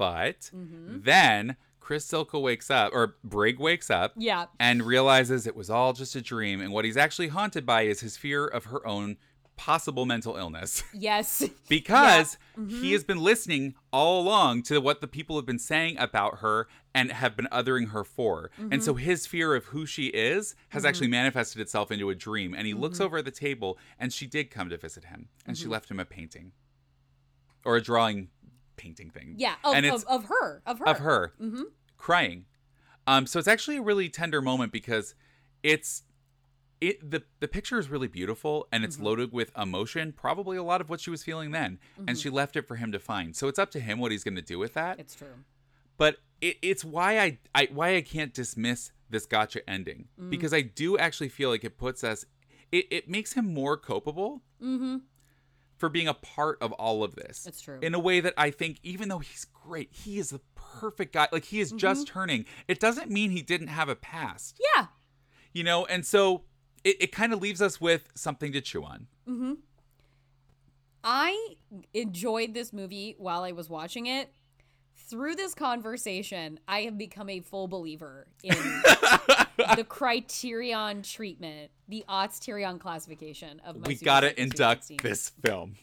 But Mm-hmm. then Chris Zilka wakes up, or Brigg wakes up, Yeah. and realizes it was all just a dream, and what he's actually haunted by is his fear of her own possible mental illness. Yes. because Yeah. Mhm. he has been listening all along to what the people have been saying about her and have been othering her for. And so Mhm. his fear of who she is has Mhm. actually manifested itself into a dream. And he looks Mhm. over at the table and she did come to visit him and she Mhm. left him a painting or a drawing painting thing. Yeah. Of, and of, of her. Of her. of her Mm-hmm. crying. Um, so it's actually a really tender moment because it's it the the picture is really beautiful and it's loaded with emotion, probably a lot of what she was feeling then, Mhm. and she left it for him to find. So it's up to him what he's going to do with that. It's true. But it, it's why I, I why I can't dismiss this gotcha ending Mm. because I do actually feel like it puts us it, it makes him more copable Mm-hmm. For being a part of all of this. It's true. In a way that I think, even though he's great, he is the perfect guy. Like he is just Mhm. turning. It doesn't mean he didn't have a past. Yeah. You know, and so it, it kind of leaves us with something to chew on. Mm-hmm. I enjoyed this movie while I was watching it. Through this conversation, I have become a full believer in the criterion treatment, the Otterion classification of my we gotta induct 16. this film.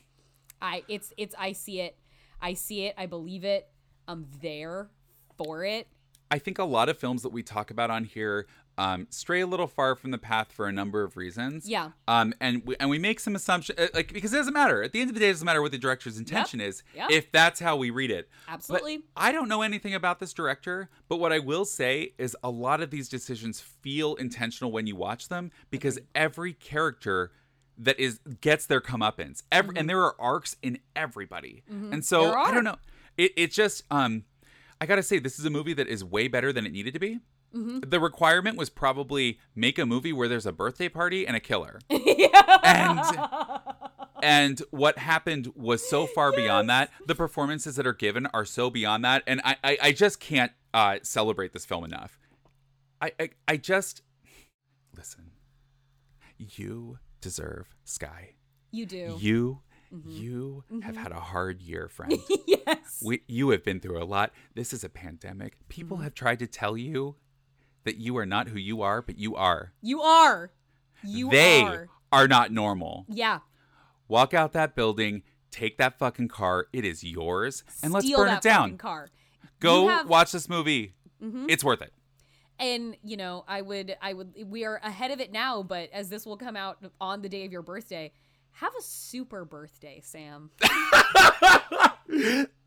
I it's it's I see it. I see it. I believe it. I'm there for it. I think a lot of films that we talk about on here um, stray a little far from the path for a number of reasons. Yeah. Um, and we, and we make some assumptions, like because it doesn't matter. At the end of the day, it doesn't matter what the director's intention is, Yep. if that's how we read it. But Absolutely. I don't know anything about this director, but what I will say is a lot of these decisions feel intentional when you watch them because every character that is gets their comeuppance. Every and there are arcs in everybody. Mhm. And so I don't know. It it just um I gotta say this is a movie that is way better than it needed to be. Mhm. The requirement was probably make a movie where there's a birthday party and a killer. yeah. And and what happened was so far beyond that. The performances that are given are so beyond that, and I I, I just can't uh, celebrate this film enough. I, I I just listen. You deserve Sky. You do. You Mhm. you have Mhm. had a hard year, friend. yes. We, you have been through a lot. This is a pandemic. People Mhm. have tried to tell you that you are not who you are, but you are. You are. You they are. are not normal. Yeah. Walk out that building, take that fucking car. It is yours, and let's burn that it down. fucking car. Go have- watch this movie. Mhm. It's worth it. And you know, I would, I would. We are ahead of it now, but as this will come out on the day of your birthday, have a super birthday, Sam.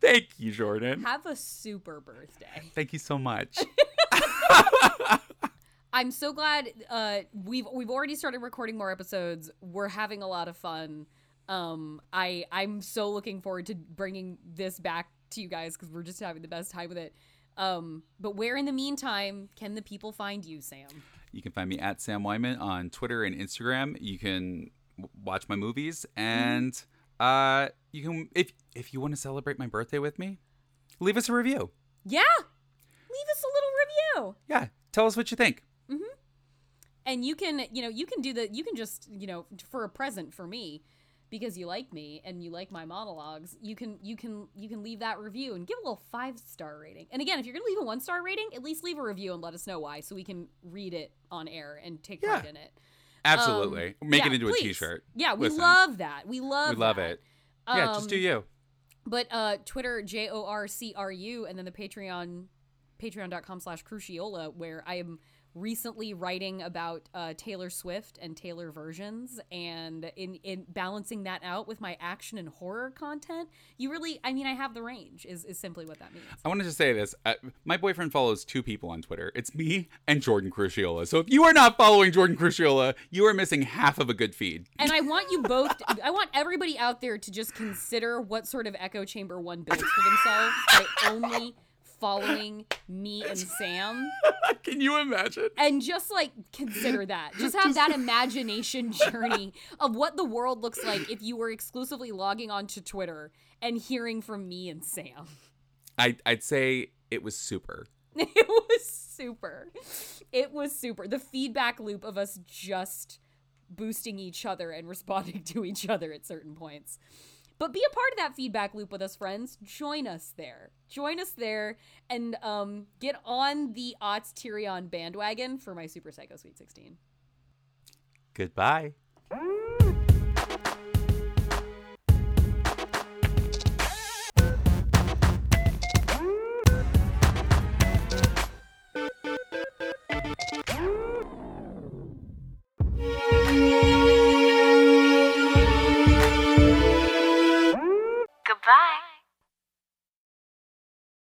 Thank you, Jordan. have a super birthday. Thank you so much. I'm so glad uh, we've we've already started recording more episodes. We're having a lot of fun. Um, I I'm so looking forward to bringing this back to you guys because we're just having the best time with it. Um, but where in the meantime can the people find you, Sam? You can find me at Sam Wineman on Twitter and Instagram. You can w- watch my movies, and uh, you can if if you want to celebrate my birthday with me, leave us a review. Yeah, leave us a review. Yeah, tell us what you think. Mm-hmm. And you can, you know, you can do the, you can just, you know, for a present for me, because you like me and you like my monologues. You can, you can, you can leave that review and give a little five star rating. And again, if you're gonna leave a one star rating, at least leave a review and let us know why, so we can read it on air and take part in it. Absolutely, Um, make yeah, it into please. a T-shirt. Yeah, we Listen, love that. We love. we love that. it. Yeah, just do Um, you. But uh Twitter J O R C R U and then the Patreon patreon.com slash crucchiola where I am recently writing about uh, Taylor Swift and Taylor versions and in in balancing that out with my action and horror content you really I mean I have the range is, is simply what that means I wanted to say this. Uh, my boyfriend follows two people on Twitter. It's me and Jordan Crucchiola. So if you are not following Jordan Crucchiola, you are missing half of a good feed. and I want you both I want everybody out there to just consider what sort of echo chamber one builds for themselves by only following me and Sam. Can you imagine? and just like consider that. Just have that imagination journey of what the world looks like if you were exclusively logging onto twitter and hearing from me and sam. I, I'd say it was super. it was super. It was super. The feedback loop of us just boosting each other and responding to each other at certain points but be a part of that feedback loop with us, friends. Join us there. Join us there and um, get on the Aughts Tyrion bandwagon for my Super Psycho Sweet 16. Goodbye. Bye.